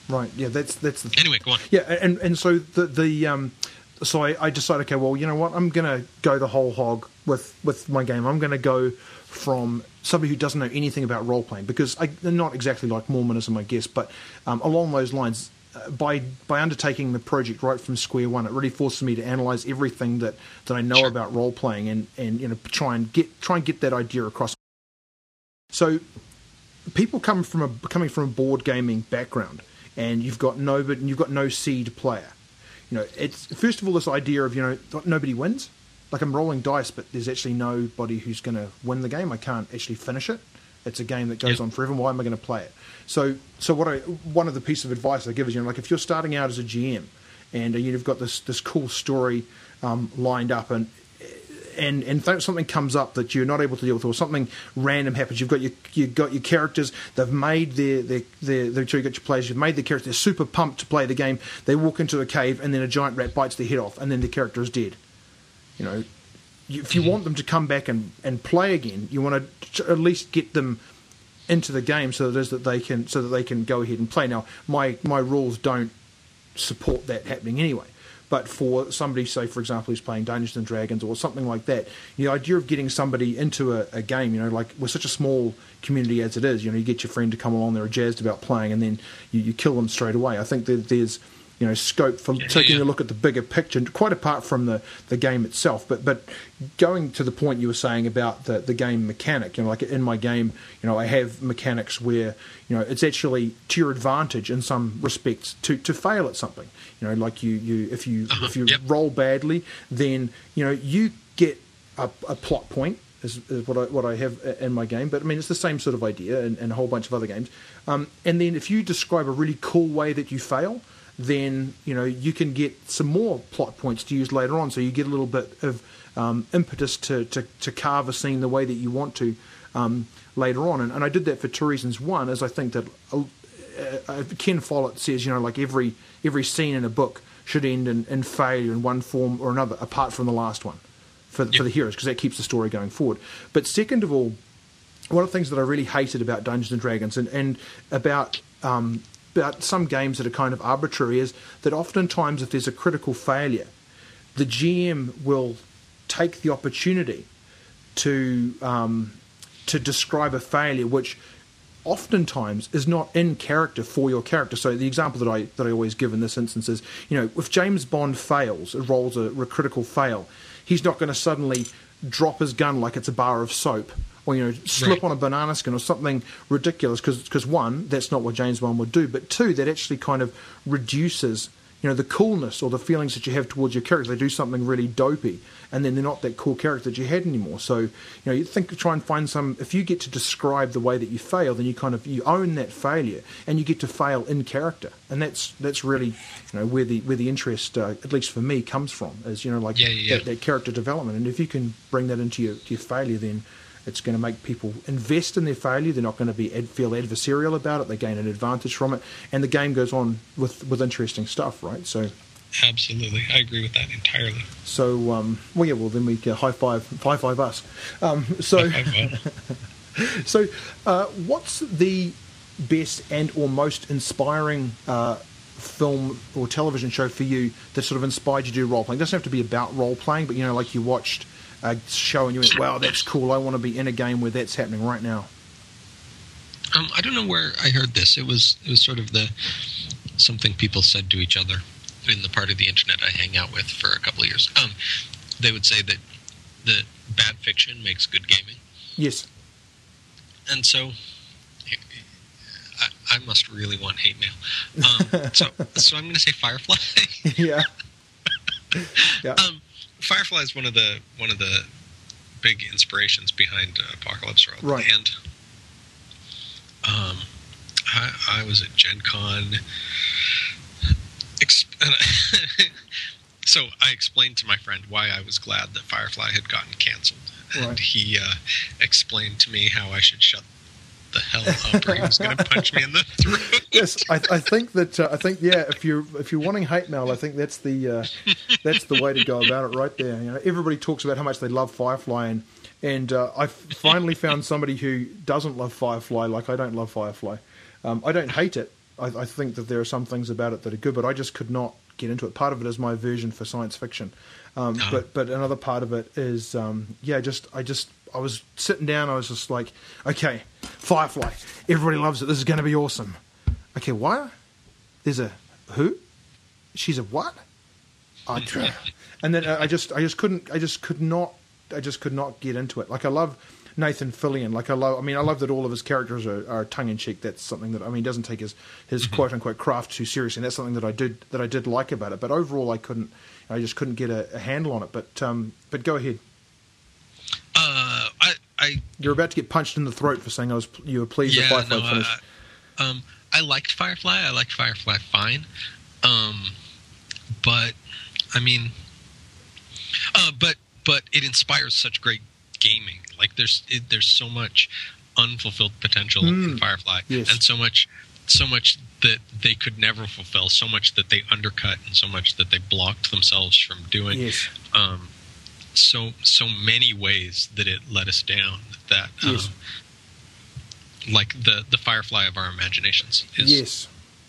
right. Yeah, that's that's the. Anyway, go on. Yeah, and and so the the um, so I, I decided, okay, well, you know what, I'm going to go the whole hog with with my game. I'm going to go from somebody who doesn't know anything about role playing because I, they're not exactly like Mormonism, I guess, but um, along those lines. Uh, by by undertaking the project right from square one, it really forces me to analyze everything that, that I know Sure. about role playing and, and you know try and get try and get that idea across. So people come from a coming from a board gaming background, and you've got no but you've got no seed player. You know, it's first of all this idea of you know nobody wins. Like I'm rolling dice, but there's actually nobody who's going to win the game. I can't actually finish it. It's a game that goes Yeah. on forever. Why am I going to play it? So, so what I one of the pieces of advice I give is you know like if you're starting out as a GM and uh, you've got this this cool story um, lined up and and and th- something comes up that you're not able to deal with, or something random happens. You've got your you've got your characters. They've made their their their, their so you got your players. You've made the characters. They're super pumped to play the game. They walk into a cave, and then a giant rat bites their head off, and then the character is dead. You know, you, if you mm-hmm. want them to come back and and play again, you want to at least get them into the game so that is that they can so that they can go ahead and play. Now, my my rules don't support that happening anyway. But for somebody, say for example, who's playing Dungeons and Dragons or something like that, the idea of getting somebody into a, a game, you know, like we're such a small community as it is, you know, you get your friend to come along, they're jazzed about playing, and then you, you kill them straight away. I think that there's you know scope for taking yeah. a look at the bigger picture, quite apart from the, the game itself. But but going to the point you were saying about the, the game mechanic, you know, like in my game, you know, I have mechanics where you know it's actually to your advantage in some respects to, to fail at something. You know, like you, you if you Uh-huh, if you yep. roll badly, then you know you get a, a plot point. Is, is what I what I have in my game, but I mean it's the same sort of idea in, in a whole bunch of other games. Um, and then if you describe a really cool way that you fail, then you know you can get some more plot points to use later on. So you get a little bit of um, impetus to, to to carve a scene the way that you want to um, later on. And, and I did that for two reasons. One is I think that uh, uh, Ken Follett says you know like every every scene in a book should end in, in failure in one form or another, apart from the last one for for the heroes because that keeps the story going forward. But second of all, one of the things that I really hated about Dungeons and Dragons and, and about um, about some games that are kind of arbitrary is that oftentimes if there's a critical failure, the GM will take the opportunity to um, to describe a failure which oftentimes is not in character for your character. So the example that I that I always give in this instance is, you know, if James Bond fails, it rolls a, a critical fail, he's not going to suddenly drop his gun like it's a bar of soap or you know slip Right. on a banana skin or something ridiculous because one that's not what James Bond would do but two that actually kind of reduces you know the coolness or the feelings that you have towards your character they do something really dopey and then they're not that cool character that you had anymore so you know you think try and find some if you get to describe the way that you fail then you kind of you own that failure and you get to fail in character and that's that's really you know where the where the interest uh, at least for me comes from is you know like Yeah, yeah. That, that character development and if you can bring that into your, your failure then it's going to make people invest in their failure. They're not going to be ad- feel adversarial about it. They gain an advantage from it, and the game goes on with, with interesting stuff, right? So, Absolutely, I agree with that entirely. so um, well, yeah. Well, then we can high five, high five us. Um, so, (laughs) so uh, what's the best and or most inspiring uh, film or television show for you that sort of inspired you to do role playing? It doesn't have to be about role playing, but you know, like you watched a show and you "Wow, that's cool! I want to be in a game where that's happening right now." Um, I don't know where I heard this. It was it was sort of the something people said to each other in the part of the internet I hang out with for a couple of years. Um, they would say that that bad fiction makes good gaming. Yes. And so I, I must really want hate mail. Um, so (laughs) so I'm going to say Firefly. yeah. (laughs) yeah. Um, Firefly is one of the one of the big inspirations behind Apocalypse World. Right. And um, I, I was at Gen Con. Ex- (laughs) so I explained to my friend why I was glad that Firefly had gotten canceled. And Right. he uh, explained to me how I should shut the hell up or he was going to punch me in the throat. yes, I, I think that uh, I think yeah. If you're if you're wanting hate mail, I think that's the uh, that's the way to go about it right there. You know, everybody talks about how much they love Firefly, and and uh, I finally found somebody who doesn't love Firefly like I don't love Firefly. Um, I don't hate it. I, I think that there are some things about it that are good, but I just could not get into it. Part of it is my aversion for science fiction, um, Ah. but but another part of it is um, yeah. Just I just I was sitting down. I was just like, okay, Firefly. Everybody loves it. This is going to be awesome. Okay, why? There's a who? She's a what? I (laughs) tr- and then I just I just couldn't I just could not I just could not get into it. Like I love Nathan Fillion. Like I love I mean I love that all of his characters are, are tongue in cheek. That's something that I mean he doesn't take his his quote unquote craft too seriously. And that's something that I did that I did like about it. But overall I couldn't I just couldn't get a, a handle on it. But um but go ahead. Uh, I, I You're about to get punched in the throat for saying I was you were pleased yeah, that Firefly no, finished. I, um, I liked Firefly. I liked Firefly fine. Um, but I mean, uh, but but it inspires such great gaming. Like there's it, there's so much unfulfilled potential in Mm, Firefly, yes. and so much so much that they could never fulfill, so much that they undercut, and so much that they blocked themselves from doing. yes. Um, so so many ways that it let us down. That um, Yes. like the the Firefly of our imaginations is Yes.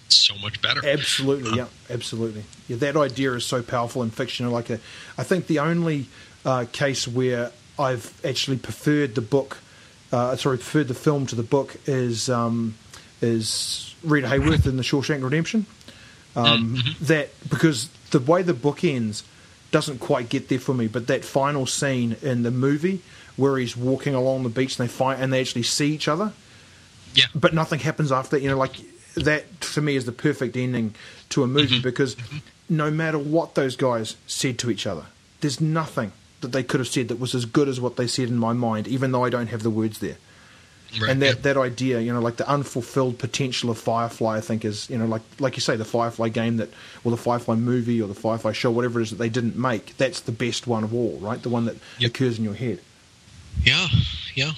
so much better. Absolutely, yeah, absolutely. Yeah, that idea is so powerful in fiction. Like, a, I think the only uh, case where I've actually preferred the book, uh, sorry, preferred the film to the book is um, is Rita Hayworth in The Shawshank Redemption. Um, That because the way the book ends doesn't quite get there for me, but that final scene in the movie where he's walking along the beach and they fight and they actually see each other Yeah, but nothing happens after. that. You know, like that for me is the perfect ending to a movie mm-hmm. because no matter what those guys said to each other, there's nothing that they could have said that was as good as what they said in my mind, even though I don't have the words there. Right. and that, yeah. that idea, you know, like the unfulfilled potential of Firefly, I think is, you know, like like you say, the Firefly game that, or the Firefly movie, or the Firefly show, whatever it is that they didn't make. That's the best one of all, right? The one that Yep. occurs in your head. yeah, yeah.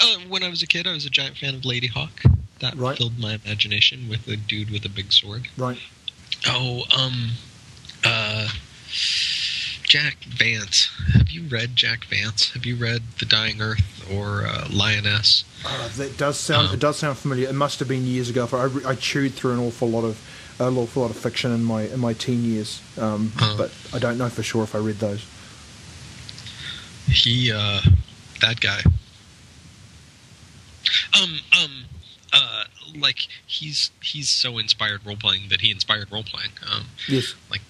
Uh, when I was a kid, I was a giant fan of Ladyhawke. That Right. filled my imagination with a dude with a big sword. Right. Oh, um, uh, Jack Vance. Have you read Jack Vance? Have you read The Dying Earth or uh, Lyonesse? Uh, that does sound. Um, it does sound familiar. It must have been years ago. For I, I chewed through an awful lot of, an awful lot of fiction in my in my teen years. Um, Uh. but I don't know for sure if I read those. He, uh, that guy. Um, um, uh, like he's he's so inspired role playing that he inspired role playing. Um, Yes. like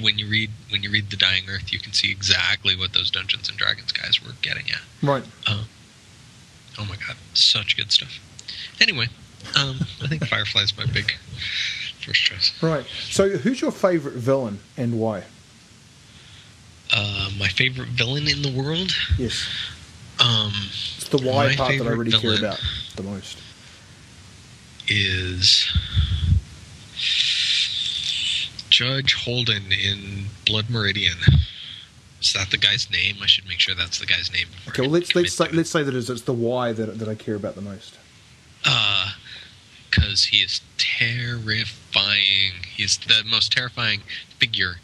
when you read when you read The Dying Earth, you can see exactly what those Dungeons and Dragons guys were getting at. Right. Um, oh my god, such good stuff. Anyway, um, I think Firefly's my big first choice. Right. So, who's your favorite villain and why? Uh, my favorite villain in the world. Yes. Um, It's the why part that I really care about the most. is Judge Holden in Blood Meridian. Is that the guy's name? I should make sure that's the guy's name. Okay. Well, let's let's say, let's say that it's, it's the why that that I care about the most. Uh, because he is terrifying. He's the most terrifying figure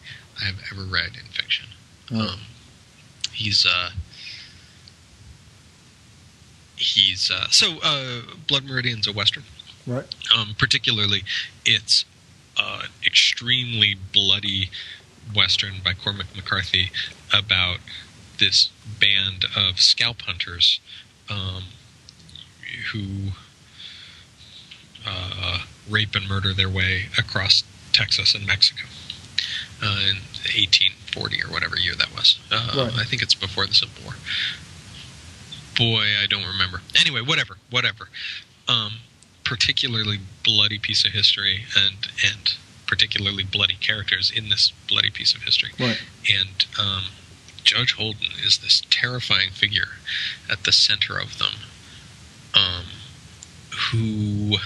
I've ever read in fiction. Oh. Um, he's uh, he's uh, so uh, Blood Meridian's a western. Right. Um, particularly, it's uh, extremely bloody western by Cormac McCarthy about this band of scalp hunters um, who uh, rape and murder their way across Texas and Mexico uh, in 1840 or whatever year that was. Uh, Right. I think it's before the Civil War. Boy, I don't remember. Anyway, whatever, whatever. Um, particularly bloody piece of history and and particularly bloody characters in this bloody piece of history. Right. And um, Judge Holden is this terrifying figure at the center of them, um, who,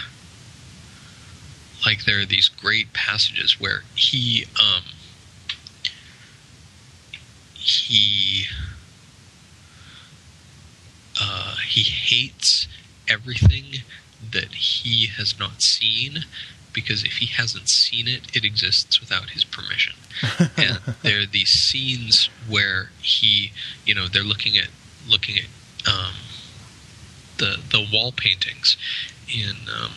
like, there are these great passages where he, um, he, uh, he hates everything that he has not seen because if he hasn't seen it, it exists without his permission. (laughs) and there are these scenes where he, you know, they're looking at looking at um, the the wall paintings in um,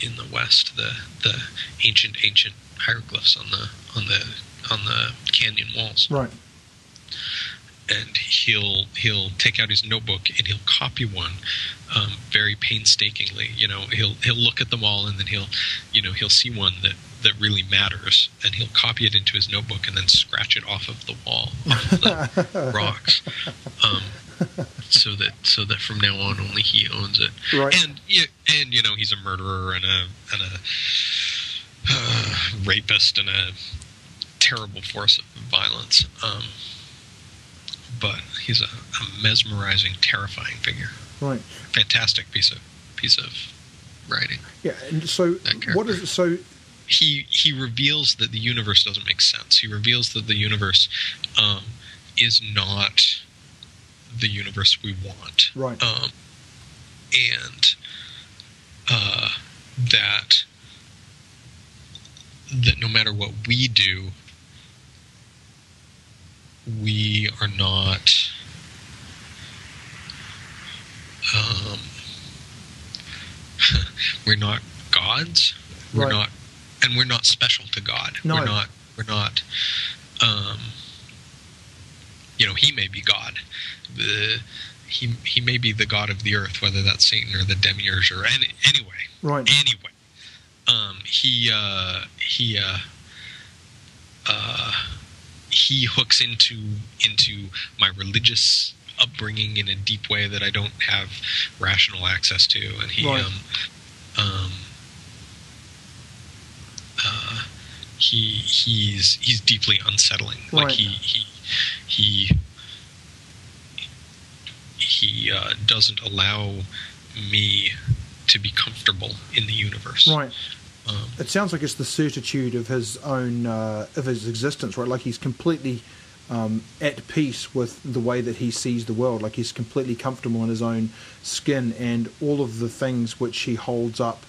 in the West, the the ancient ancient hieroglyphs on the on the on the canyon walls Right. And he'll he'll take out his notebook and he'll copy one um, very painstakingly. You know, he'll he'll look at them all and then he'll you know he'll see one that that really matters and he'll copy it into his notebook and then scratch it off of the wall, (laughs) off of the rocks, um, so that so that from now on only he owns it. Right. And yeah, and you know he's a murderer and a and a uh, rapist and a terrible force of violence. Um, but he's a, a mesmerizing, terrifying figure. Right. Fantastic piece of piece of writing. Yeah. And so, what is so? He he reveals that the universe doesn't make sense. He reveals that the universe um, is not the universe we want. Right. Um, and uh, that that no matter what we do, we are not. Um, (laughs) we're not gods. We're Right. not, and we're not special to God. No. We're not. We're not. Um, you know, He may be God. The he he may be the god of the earth, whether that's Satan or the demiurge or any, anyway. Right. Anyway, um, he uh, he uh, uh, he hooks into into my religious upbringing in a deep way that I don't have rational access to, and he Right. um, um, uh, he he's he's deeply unsettling. Like he he he he uh, doesn't allow me to be comfortable in the universe. Right. It sounds like it's the certitude of his own uh, of his existence, right? Like he's completely um, at peace with the way that he sees the world. Like he's completely comfortable in his own skin, and all of the things which he holds up,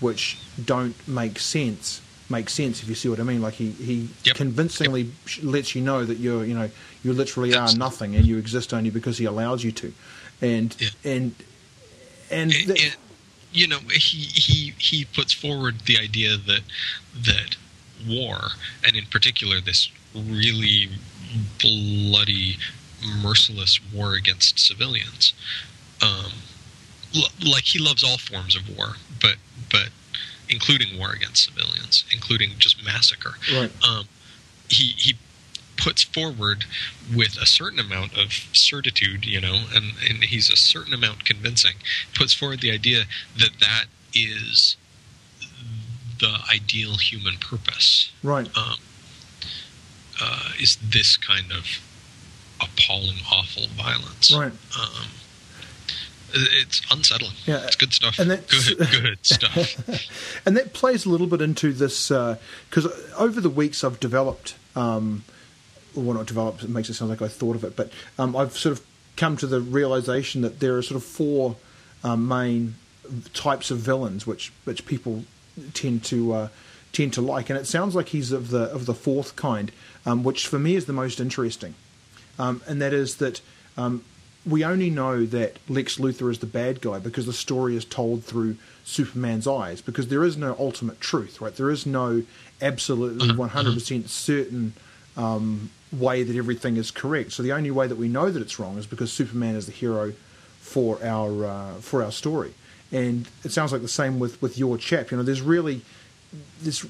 which don't make sense, make sense. If you see what I mean, like he he Yep. convincingly sh lets you know that you're you know you literally are nothing, and you exist only because he allows you to, and Yeah. and and. th- and, you know, he he he puts forward the idea that that war, and in particular this really bloody, merciless war against civilians, um, l- like he loves all forms of war, but but including war against civilians, including just massacre. Right. Um, he he puts forward with a certain amount of certitude, you know, and, and he's a certain amount convincing, puts forward the idea that that is the ideal human purpose, right. um, uh, is this kind of appalling, awful violence. Right. Um, it's unsettling. Yeah, it's good stuff. and that's- good, (laughs) good stuff. and that plays a little bit into this because over the weeks I've developed, um, well, not developed. It makes it sound like I thought of it, but um, I've sort of come to the realization that there are sort of four um, main types of villains which which people tend to uh, tend to like, and it sounds like he's of the of the fourth kind, um, which for me is the most interesting, um, and that is that. Um, we only know that Lex Luthor is the bad guy because the story is told through Superman's eyes, because there is no ultimate truth, right? There is no absolutely 100% certain um, way that everything is correct. So the only way that we know that it's wrong is because Superman is the hero for our uh, for our story, and it sounds like the same with with your chap. You know, there's really this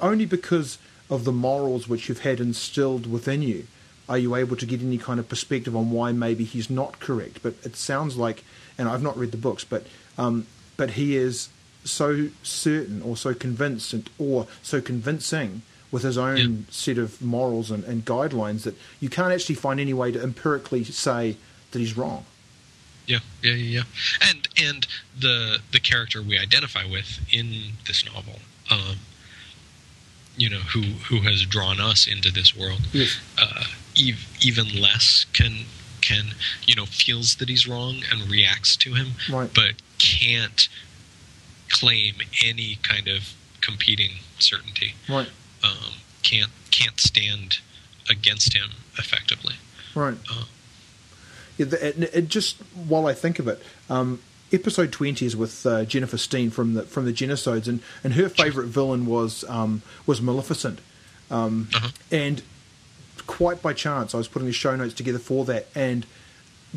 only because of the morals which you've had instilled within you are you able to get any kind of perspective on why maybe he's not correct. But it sounds like, and I've not read the books, but um, but he is so certain or so convinced and, or so convincing with his own yeah. set of morals and, and guidelines that you can't actually find any way to empirically say that he's wrong. Yeah, yeah, yeah, and and the the character we identify with in this novel, um, you know, who who has drawn us into this world, yes. uh, even less can can you know feels that he's wrong and reacts to him, right. but can't claim any kind of competing certainty. Right. Um, can't can't stand against him effectively. Right. Uh, yeah, it, it, just while I think of it, um, episode twenty is with uh, Jennifer Steen from the from the Jennisodes, and, and her favourite villain was um, was Maleficent, um, uh-huh. and quite by chance I was putting the show notes together for that, and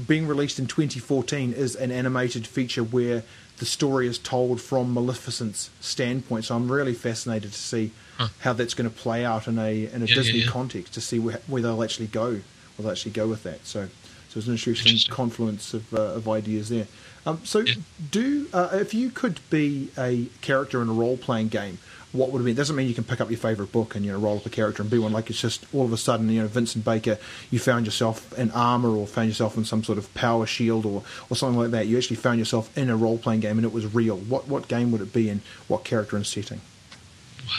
being released in 2014 is an animated feature where the story is told from Maleficent's standpoint. So I'm really fascinated to see huh. how that's going to play out in a in a yeah, Disney yeah, yeah. context to see where, where, they'll actually go, where they'll actually go with that. So so it's an interesting, interesting. confluence of, uh, of ideas there. Um, so do uh, if you could be a character in a role playing game, what would it be? It doesn't mean you can pick up your favourite book and you know roll up a character and be one. Like it's just all of a sudden, you know, Vincent Baker, you found yourself in armour or found yourself in some sort of power shield or, or something like that. You actually found yourself in a role playing game and it was real. What what game would it be and what character and setting?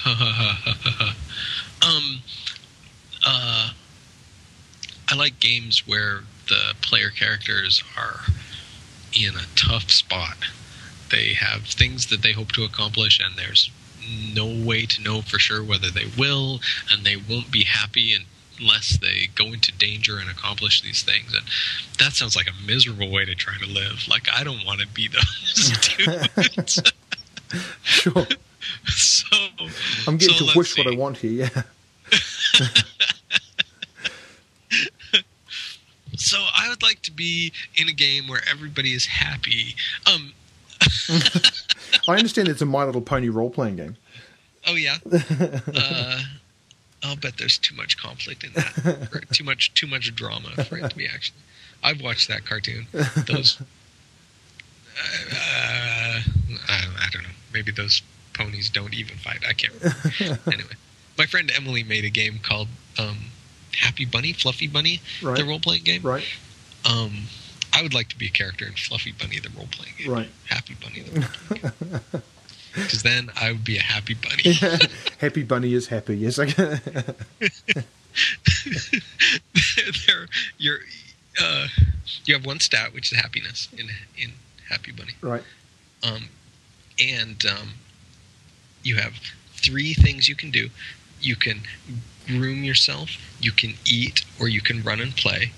(laughs) um, uh, I like games where the player characters are in a tough spot. They have things that they hope to accomplish, and there's no way to know for sure whether they will, and they won't be happy unless they go into danger and accomplish these things. And that sounds like a miserable way to try to live. Like I don't want to be those (laughs) dudes. (laughs) sure. (laughs) So I'm getting so to wish see. what I want here. Yeah. (laughs) so I would like to be in a game where everybody is happy. Um, (laughs) I understand it's a My Little Pony role playing game. Oh yeah. Uh, I'll bet there's too much conflict in that. too much too much drama for it to be actually. I've watched that cartoon. Those. Uh, I, I, don't know. Maybe those ponies don't even fight. I can't. Remember. (laughs) anyway, my friend Emily made a game called um, Happy Bunny, Fluffy Bunny, right. the role playing game. Right. Um, I would like to be a character in Fluffy Bunny, the role playing game. Right. Happy Bunny, the role playing game. Because then I would be a happy bunny. (laughs) happy bunny is happy. Yes, I (laughs) there, you're, uh, you have one stat, which is happiness in in Happy Bunny. Right. Um, and um, you have three things you can do. You can groom yourself, you can eat, or you can run and play.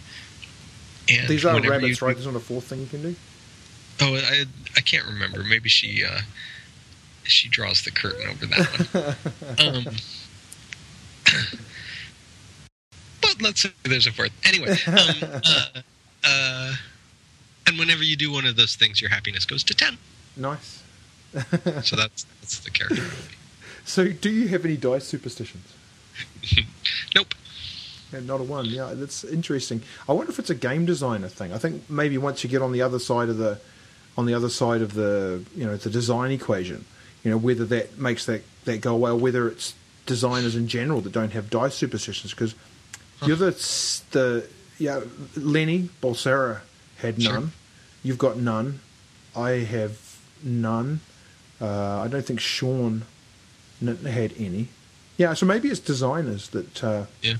And These are rabbits, you, right? There's not a fourth thing you can do. Oh, I I can't remember. Maybe she uh, she draws the curtain over that one. (laughs) um, (coughs) but let's say there's a fourth. Anyway, um, uh, uh, and whenever you do one of those things, your happiness goes to ten. Nice. (laughs) so that's that's the character. So, do you have any dice superstitions? (laughs) nope. Yeah, not a one. Yeah, that's interesting. I wonder if it's a game designer thing. I think maybe once you get on the other side of the on the other side of the you know the design equation, you know whether that makes that that go away, or whether it's designers in general that don't have dice superstitions. Because huh. the other the yeah Lenny Balsera had none. Sure. You've got none. I have none. Uh, I don't think Sean had any. Yeah, so maybe it's designers that uh, yeah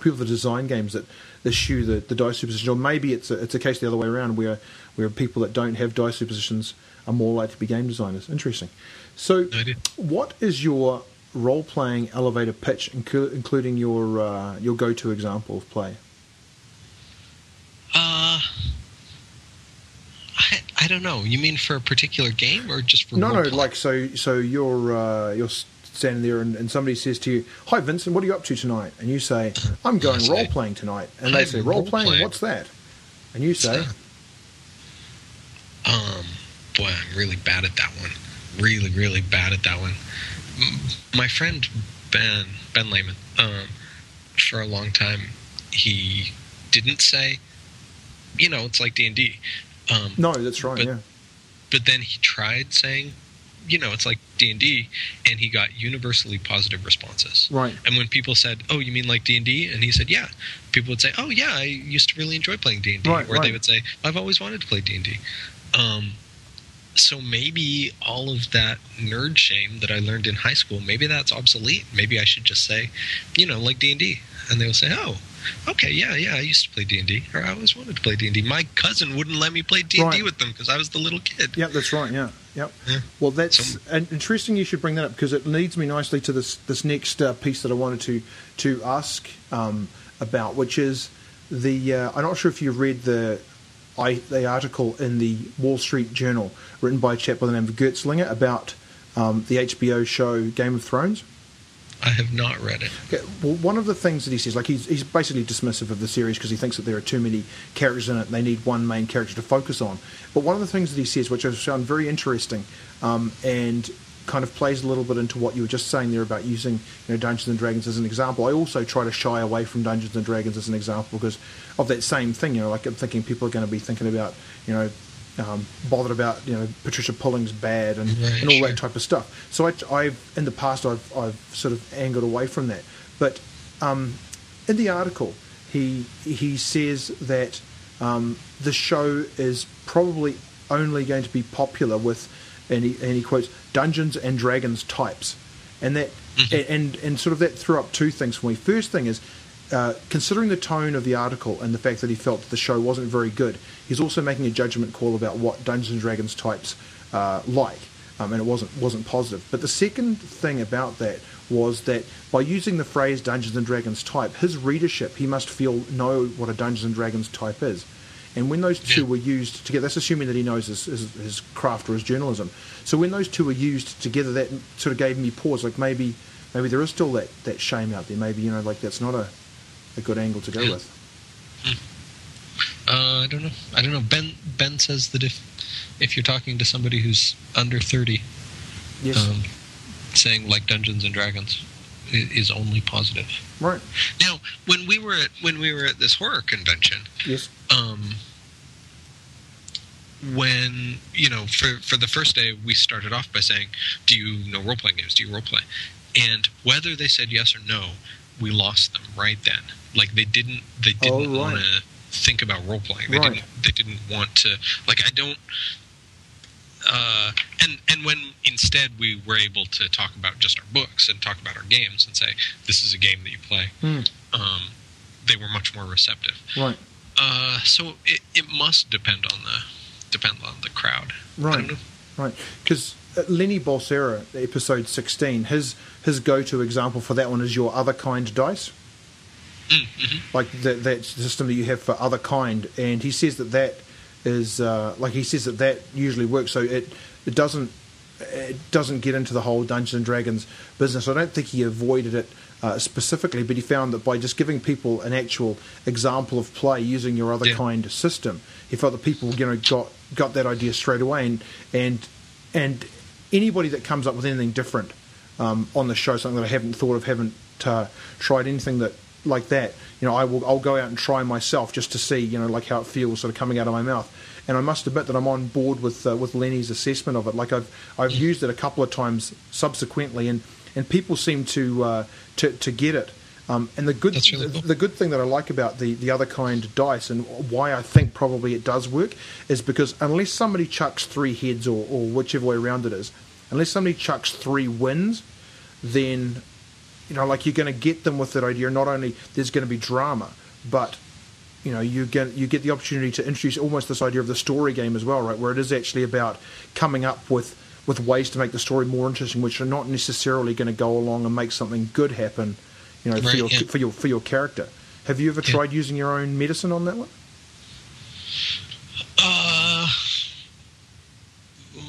people that design games that eschew the, the dice superstition, or maybe it's a, it's a case the other way around where where people that don't have dice superstitions are more likely to be game designers. Interesting. So, what is your role playing elevator pitch, including your uh, your go to example of play? Uh, I, don't know. You mean for a particular game or just for no no like so so you're uh, you're standing there and, and, somebody says to you, "Hi Vincent, what are you up to tonight?" And you say, "I'm (laughs) going role playing tonight." And they say, "Role playing? What's that?" And you say, um, boy, I'm really bad at that one. Really, really bad at that one. My friend Ben Ben Lehman, um, for a long time, he didn't say, you know, it's like D and D. Um, no, that's right. but, yeah. But then he tried saying, you know, it's like D and D, and he got universally positive responses. Right. And when people said, "Oh, you mean like D and D?" and he said, "Yeah," people would say, "Oh, yeah, I used to really enjoy playing D and D," Right, or they would say, "I've always wanted to play D and D." Um, so maybe all of that nerd shame that I learned in high school, maybe that's obsolete. Maybe I should just say, you know, like D and D, and they'll say, "Oh." Okay, yeah, yeah. I used to play D and D, or I always wanted to play D and D. My cousin wouldn't let me play D and D with them because I was the little kid. Yep, that's right. Yeah, yep. Yeah. Well, that's So- interesting. You should bring that up because it leads me nicely to this this next uh, piece that I wanted to to ask um, about, which is the. Uh, I'm not sure if you read the. I, the article in the Wall Street Journal written by a chap by the name of Gertzlinger about um, the HBO show Game of Thrones. I have not read it. Okay, well, one of the things that he says, like he's, he's basically dismissive of the series because he thinks that there are too many characters in it and they need one main character to focus on. But one of the things that he says, which I found very interesting um, and kind of plays a little bit into what you were just saying there about using you know, Dungeons and Dragons as an example. I also try to shy away from Dungeons and Dragons as an example because of that same thing. You know, like I'm thinking people are going to be thinking about, you know, um, bothered about you know Patricia Pulling's bad and, Right, and all sure. that type of stuff. So I, I've in the past I've, I've sort of angled away from that. But um, in the article, he he says that um, the show is probably only going to be popular with, and he, and he quotes Dungeons and Dragons types, and that and and sort of that threw up two things for me. First thing is. Uh, considering the tone of the article and the fact that he felt that the show wasn't very good, he's also making a judgment call about what Dungeons and Dragons types uh, like, um, and it wasn't wasn't positive. But the second thing about that was that by using the phrase Dungeons and Dragons type, his readership he must feel know what a Dungeons and Dragons type is. And when those two were used together, that's assuming that he knows his, his, his craft or his journalism. So when those two were used together, that sort of gave me pause. Like maybe maybe there is still that, that shame out there. Maybe you know like that's not a, a good angle to go with. Uh, I don't know. I don't know. Ben Ben says that if if you're talking to somebody who's under thirty, Yes, um, saying like Dungeons and Dragons is only positive. right. Now, when we were at when we were at this horror convention, Yes, um, when you know for for the first day we started off by saying, "Do you know role playing games? Do you role play?" And whether they said yes or no, we lost them right then. Like they didn't they Oh, didn't right. want to think about role playing. They Right. didn't they didn't want to like I don't. Uh, and and when instead we were able to talk about just our books and talk about our games and say this is a game that you play, Hmm. um, they were much more receptive. right. Uh, so it, it must depend on the depend on the crowd. Right. Right, because Lenny Balsera, episode sixteen, his his go to example for that one is your other kind dice, Mm-hmm. like that that system that you have for other kind, and he says that that is uh, like he says that that usually works. So it it doesn't it doesn't get into the whole Dungeons and Dragons business. I don't think he avoided it uh, specifically, but he found that by just giving people an actual example of play using your other Yeah. kind system, he felt that people you know got got that idea straight away, and and and anybody that comes up with anything different um, on the show, something that I haven't thought of, haven't uh, tried anything that like that, you know, I will I'll go out and try myself just to see, you know, like how it feels sort of coming out of my mouth. And I must admit that I'm on board with uh, with Lenny's assessment of it. Like I've I've used it a couple of times subsequently, and, and people seem to uh, to to get it. Um, and the good really the, cool. the good thing that I like about the, the other kind dice and why I think probably it does work is because unless somebody chucks three heads or, or whichever way around it is, unless somebody chucks three wins, then you know like you're going to get them with that idea. Not only there's going to be drama, but you know you get you get the opportunity to introduce almost this idea of the story game as well, right? Where it is actually about coming up with with ways to make the story more interesting, which are not necessarily going to go along and make something good happen, you know, for your yeah. for your for your character. Have you ever Yeah. tried using your own medicine on that one? Uh,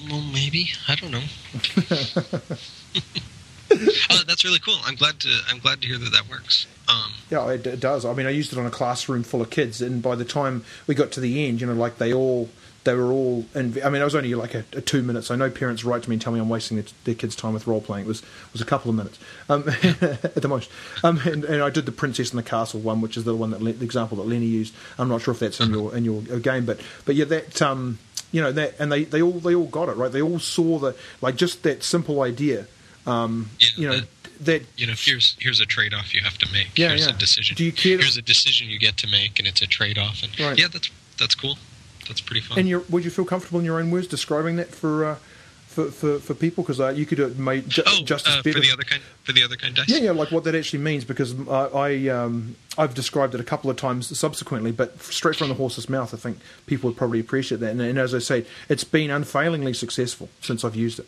well, maybe I don't know. (laughs) (laughs) (laughs) oh, that's really cool. I'm glad to I'm glad to hear that that works. Um, yeah, it, it, does. I mean, I used it on a classroom full of kids, and by the time we got to the end, you know, like they all they were all. And I mean, I was only like a, a, two minutes. I know parents write to me and tell me I'm wasting their, their kids' time with role playing. It was was a couple of minutes um, (laughs) at the most. Um, and, and, I did the Princess and the Castle one, which is the one that the example that Lenny used. I'm not sure if that's in your in your game, but but yeah, that. Um, you know that, and they, they all they all got it right. They all saw the like just that simple idea. Um, yeah, you know, that, that you know here's here's a trade off you have to make. Yeah, here's yeah. a decision. Do you care? Here's a decision you get to make, and it's a trade off. And right. yeah, that's that's cool. That's pretty fun. And would you feel comfortable in your own words describing that for? Uh, for, for, for people because uh, you could have made ju- oh, justice uh, better for the other kind for the other kind dice. Yeah, yeah, like what that actually means because uh, I um, I've described it a couple of times subsequently, but straight from the horse's mouth, I think people would probably appreciate that. And, and as I say, it's been unfailingly successful since I've used it.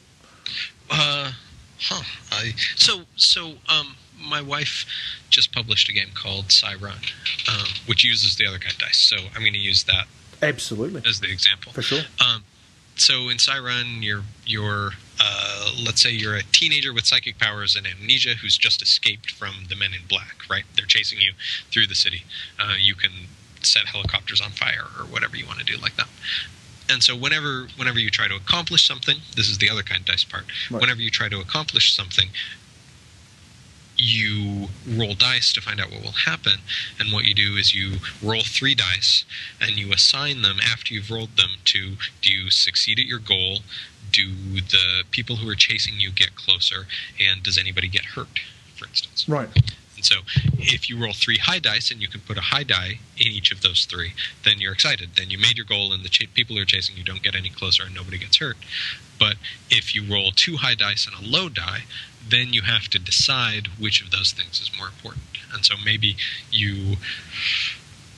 Uh, Huh. I, so so um, my wife just published a game called Run, um, which uses the other kind of dice. So I'm going to use that absolutely as the example for sure. Um, so in Run, you're you're uh, let's say you're a teenager with psychic powers and amnesia who's just escaped from the Men in Black. Right? They're chasing you through the city. Uh, you can set helicopters on fire or whatever you want to do like that and so whenever whenever you try to accomplish something, this is the other kind of dice part. Right. Whenever you try to accomplish something, you roll dice to find out what will happen. And what you do is you roll three dice and you assign them after you've rolled them to do you succeed at your goal? Do the people who are chasing you get closer? And does anybody get hurt, for instance? Right. And so if you roll three high dice and you can put a high die in each of those three, then you're excited. Then you made your goal and the ch- people who are chasing you don't get any closer and nobody gets hurt. But if you roll two high dice and a low die, then you have to decide which of those things is more important. And so maybe you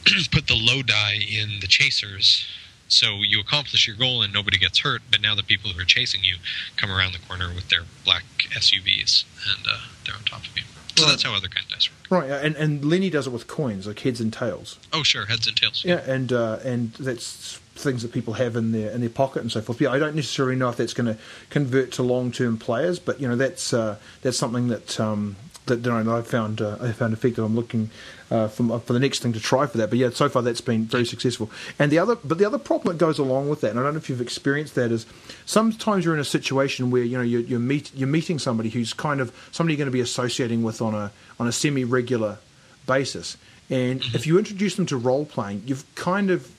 (clears throat) put the low die in the chasers so you accomplish your goal and nobody gets hurt, but now the people who are chasing you come around the corner with their black SUVs and uh, they're on top of you. So that's how other kind of dice work. Right, and and Lenny does it with coins, like heads and tails. Oh, sure, heads and tails. Yeah, and uh, and that's things that people have in their in their pocket and so forth. Yeah, I don't necessarily know if that's going to convert to long term players, but you know that's uh, that's something that um, that know, I found uh, I found effective. I'm looking uh, for, for the next thing to try for that. But yeah, so far that's been very successful. And the other, but the other problem that goes along with that, and I don't know if you've experienced that, is sometimes you're in a situation where you know you're, you're meet you're meeting somebody who's kind of somebody you're going to be associating with on a on a semi regular basis, and mm-hmm. if you introduce them to role playing, you've kind of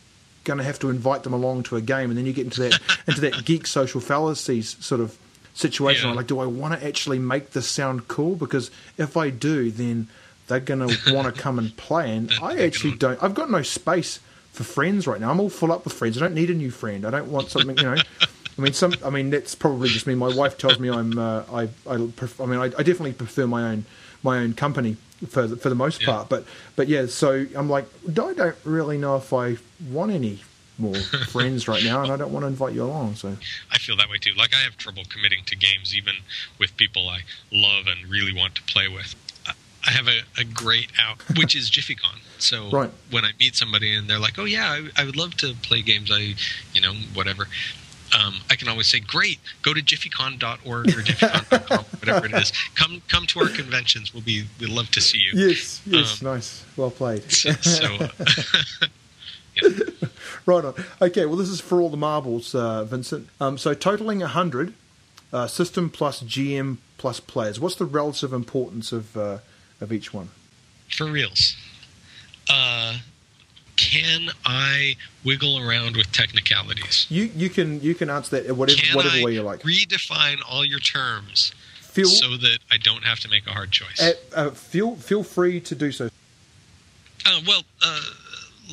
going to have to invite them along to a game, and then you get into that (laughs) into that geek social fallacies sort of situation. Yeah. Like, do I want to actually make this sound cool? Because if I do, then they're going (laughs) to want to come and play. And I actually don't. I've got no space for friends right now. I'm all full up with friends. I don't need a new friend. I don't want something, you know. I mean, some. I mean, that's probably just me. My wife tells me I'm. Uh, I. I. Prefer, I mean, I, I, definitely prefer my own my own company for the, for the most yeah. part. But but yeah. So I'm like, I don't really know if I want any more (laughs) friends right now, and I don't want to invite you along. So I feel that way too. Like I have trouble committing to games, even with people I love and really want to play with. I have a, a great out, which is JiffyCon. So (laughs) right. when I meet somebody and they're like, "Oh yeah, I, I would love to play games," I, you know, whatever. Um, I can always say, "Great, go to jiffycon.org or jiffycon.com, (laughs) whatever it is. Come, come to our conventions. We'll be, we'd love to see you." Yes, yes, um, nice, well played. (laughs) so, so right on. Okay, well, this is for all the marbles, uh, Vincent. Um, so totaling 100, uh, system plus GM plus players. What's the relative importance of uh, of each one? For reals. Uh, can I wiggle around with technicalities? You you can you can answer that whatever can whatever I way you like. Redefine all your terms feel, so that I don't have to make a hard choice. Uh, uh, feel feel free to do so. Uh, well, uh,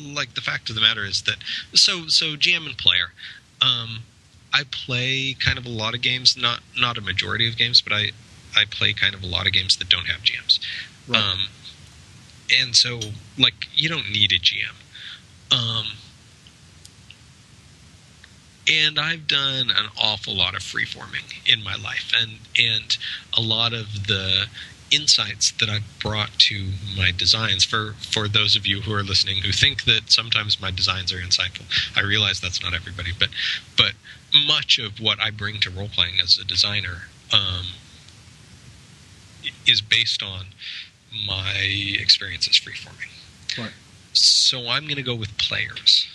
like the fact of the matter is that so so GM and player. Um, I play kind of a lot of games, not not a majority of games, but I I play kind of a lot of games that don't have GMs. Right. Um, and so, like, you don't need a GM. Um, and I've done an awful lot of freeforming in my life, and and a lot of the insights that I've brought to my designs. For for those of you who are listening who think that sometimes my designs are insightful, I realize that's not everybody, but but much of what I bring to role playing as a designer um, is based on my experience as freeforming. Right. So I'm going to go with players.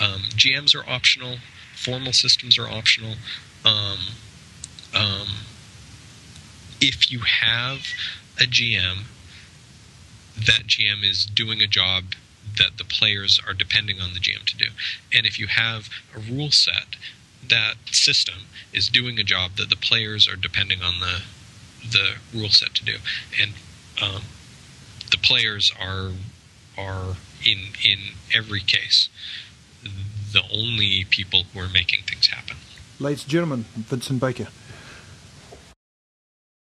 Um, GMs are optional. Formal systems are optional. Um, um, if you have a GM, that GM is doing a job that the players are depending on the GM to do. And if you have a rule set, that system is doing a job that the players are depending on the the rule set to do. And um, the players are are in in every case the only people who are making things happen. Ladies and gentlemen, Vincent Baker.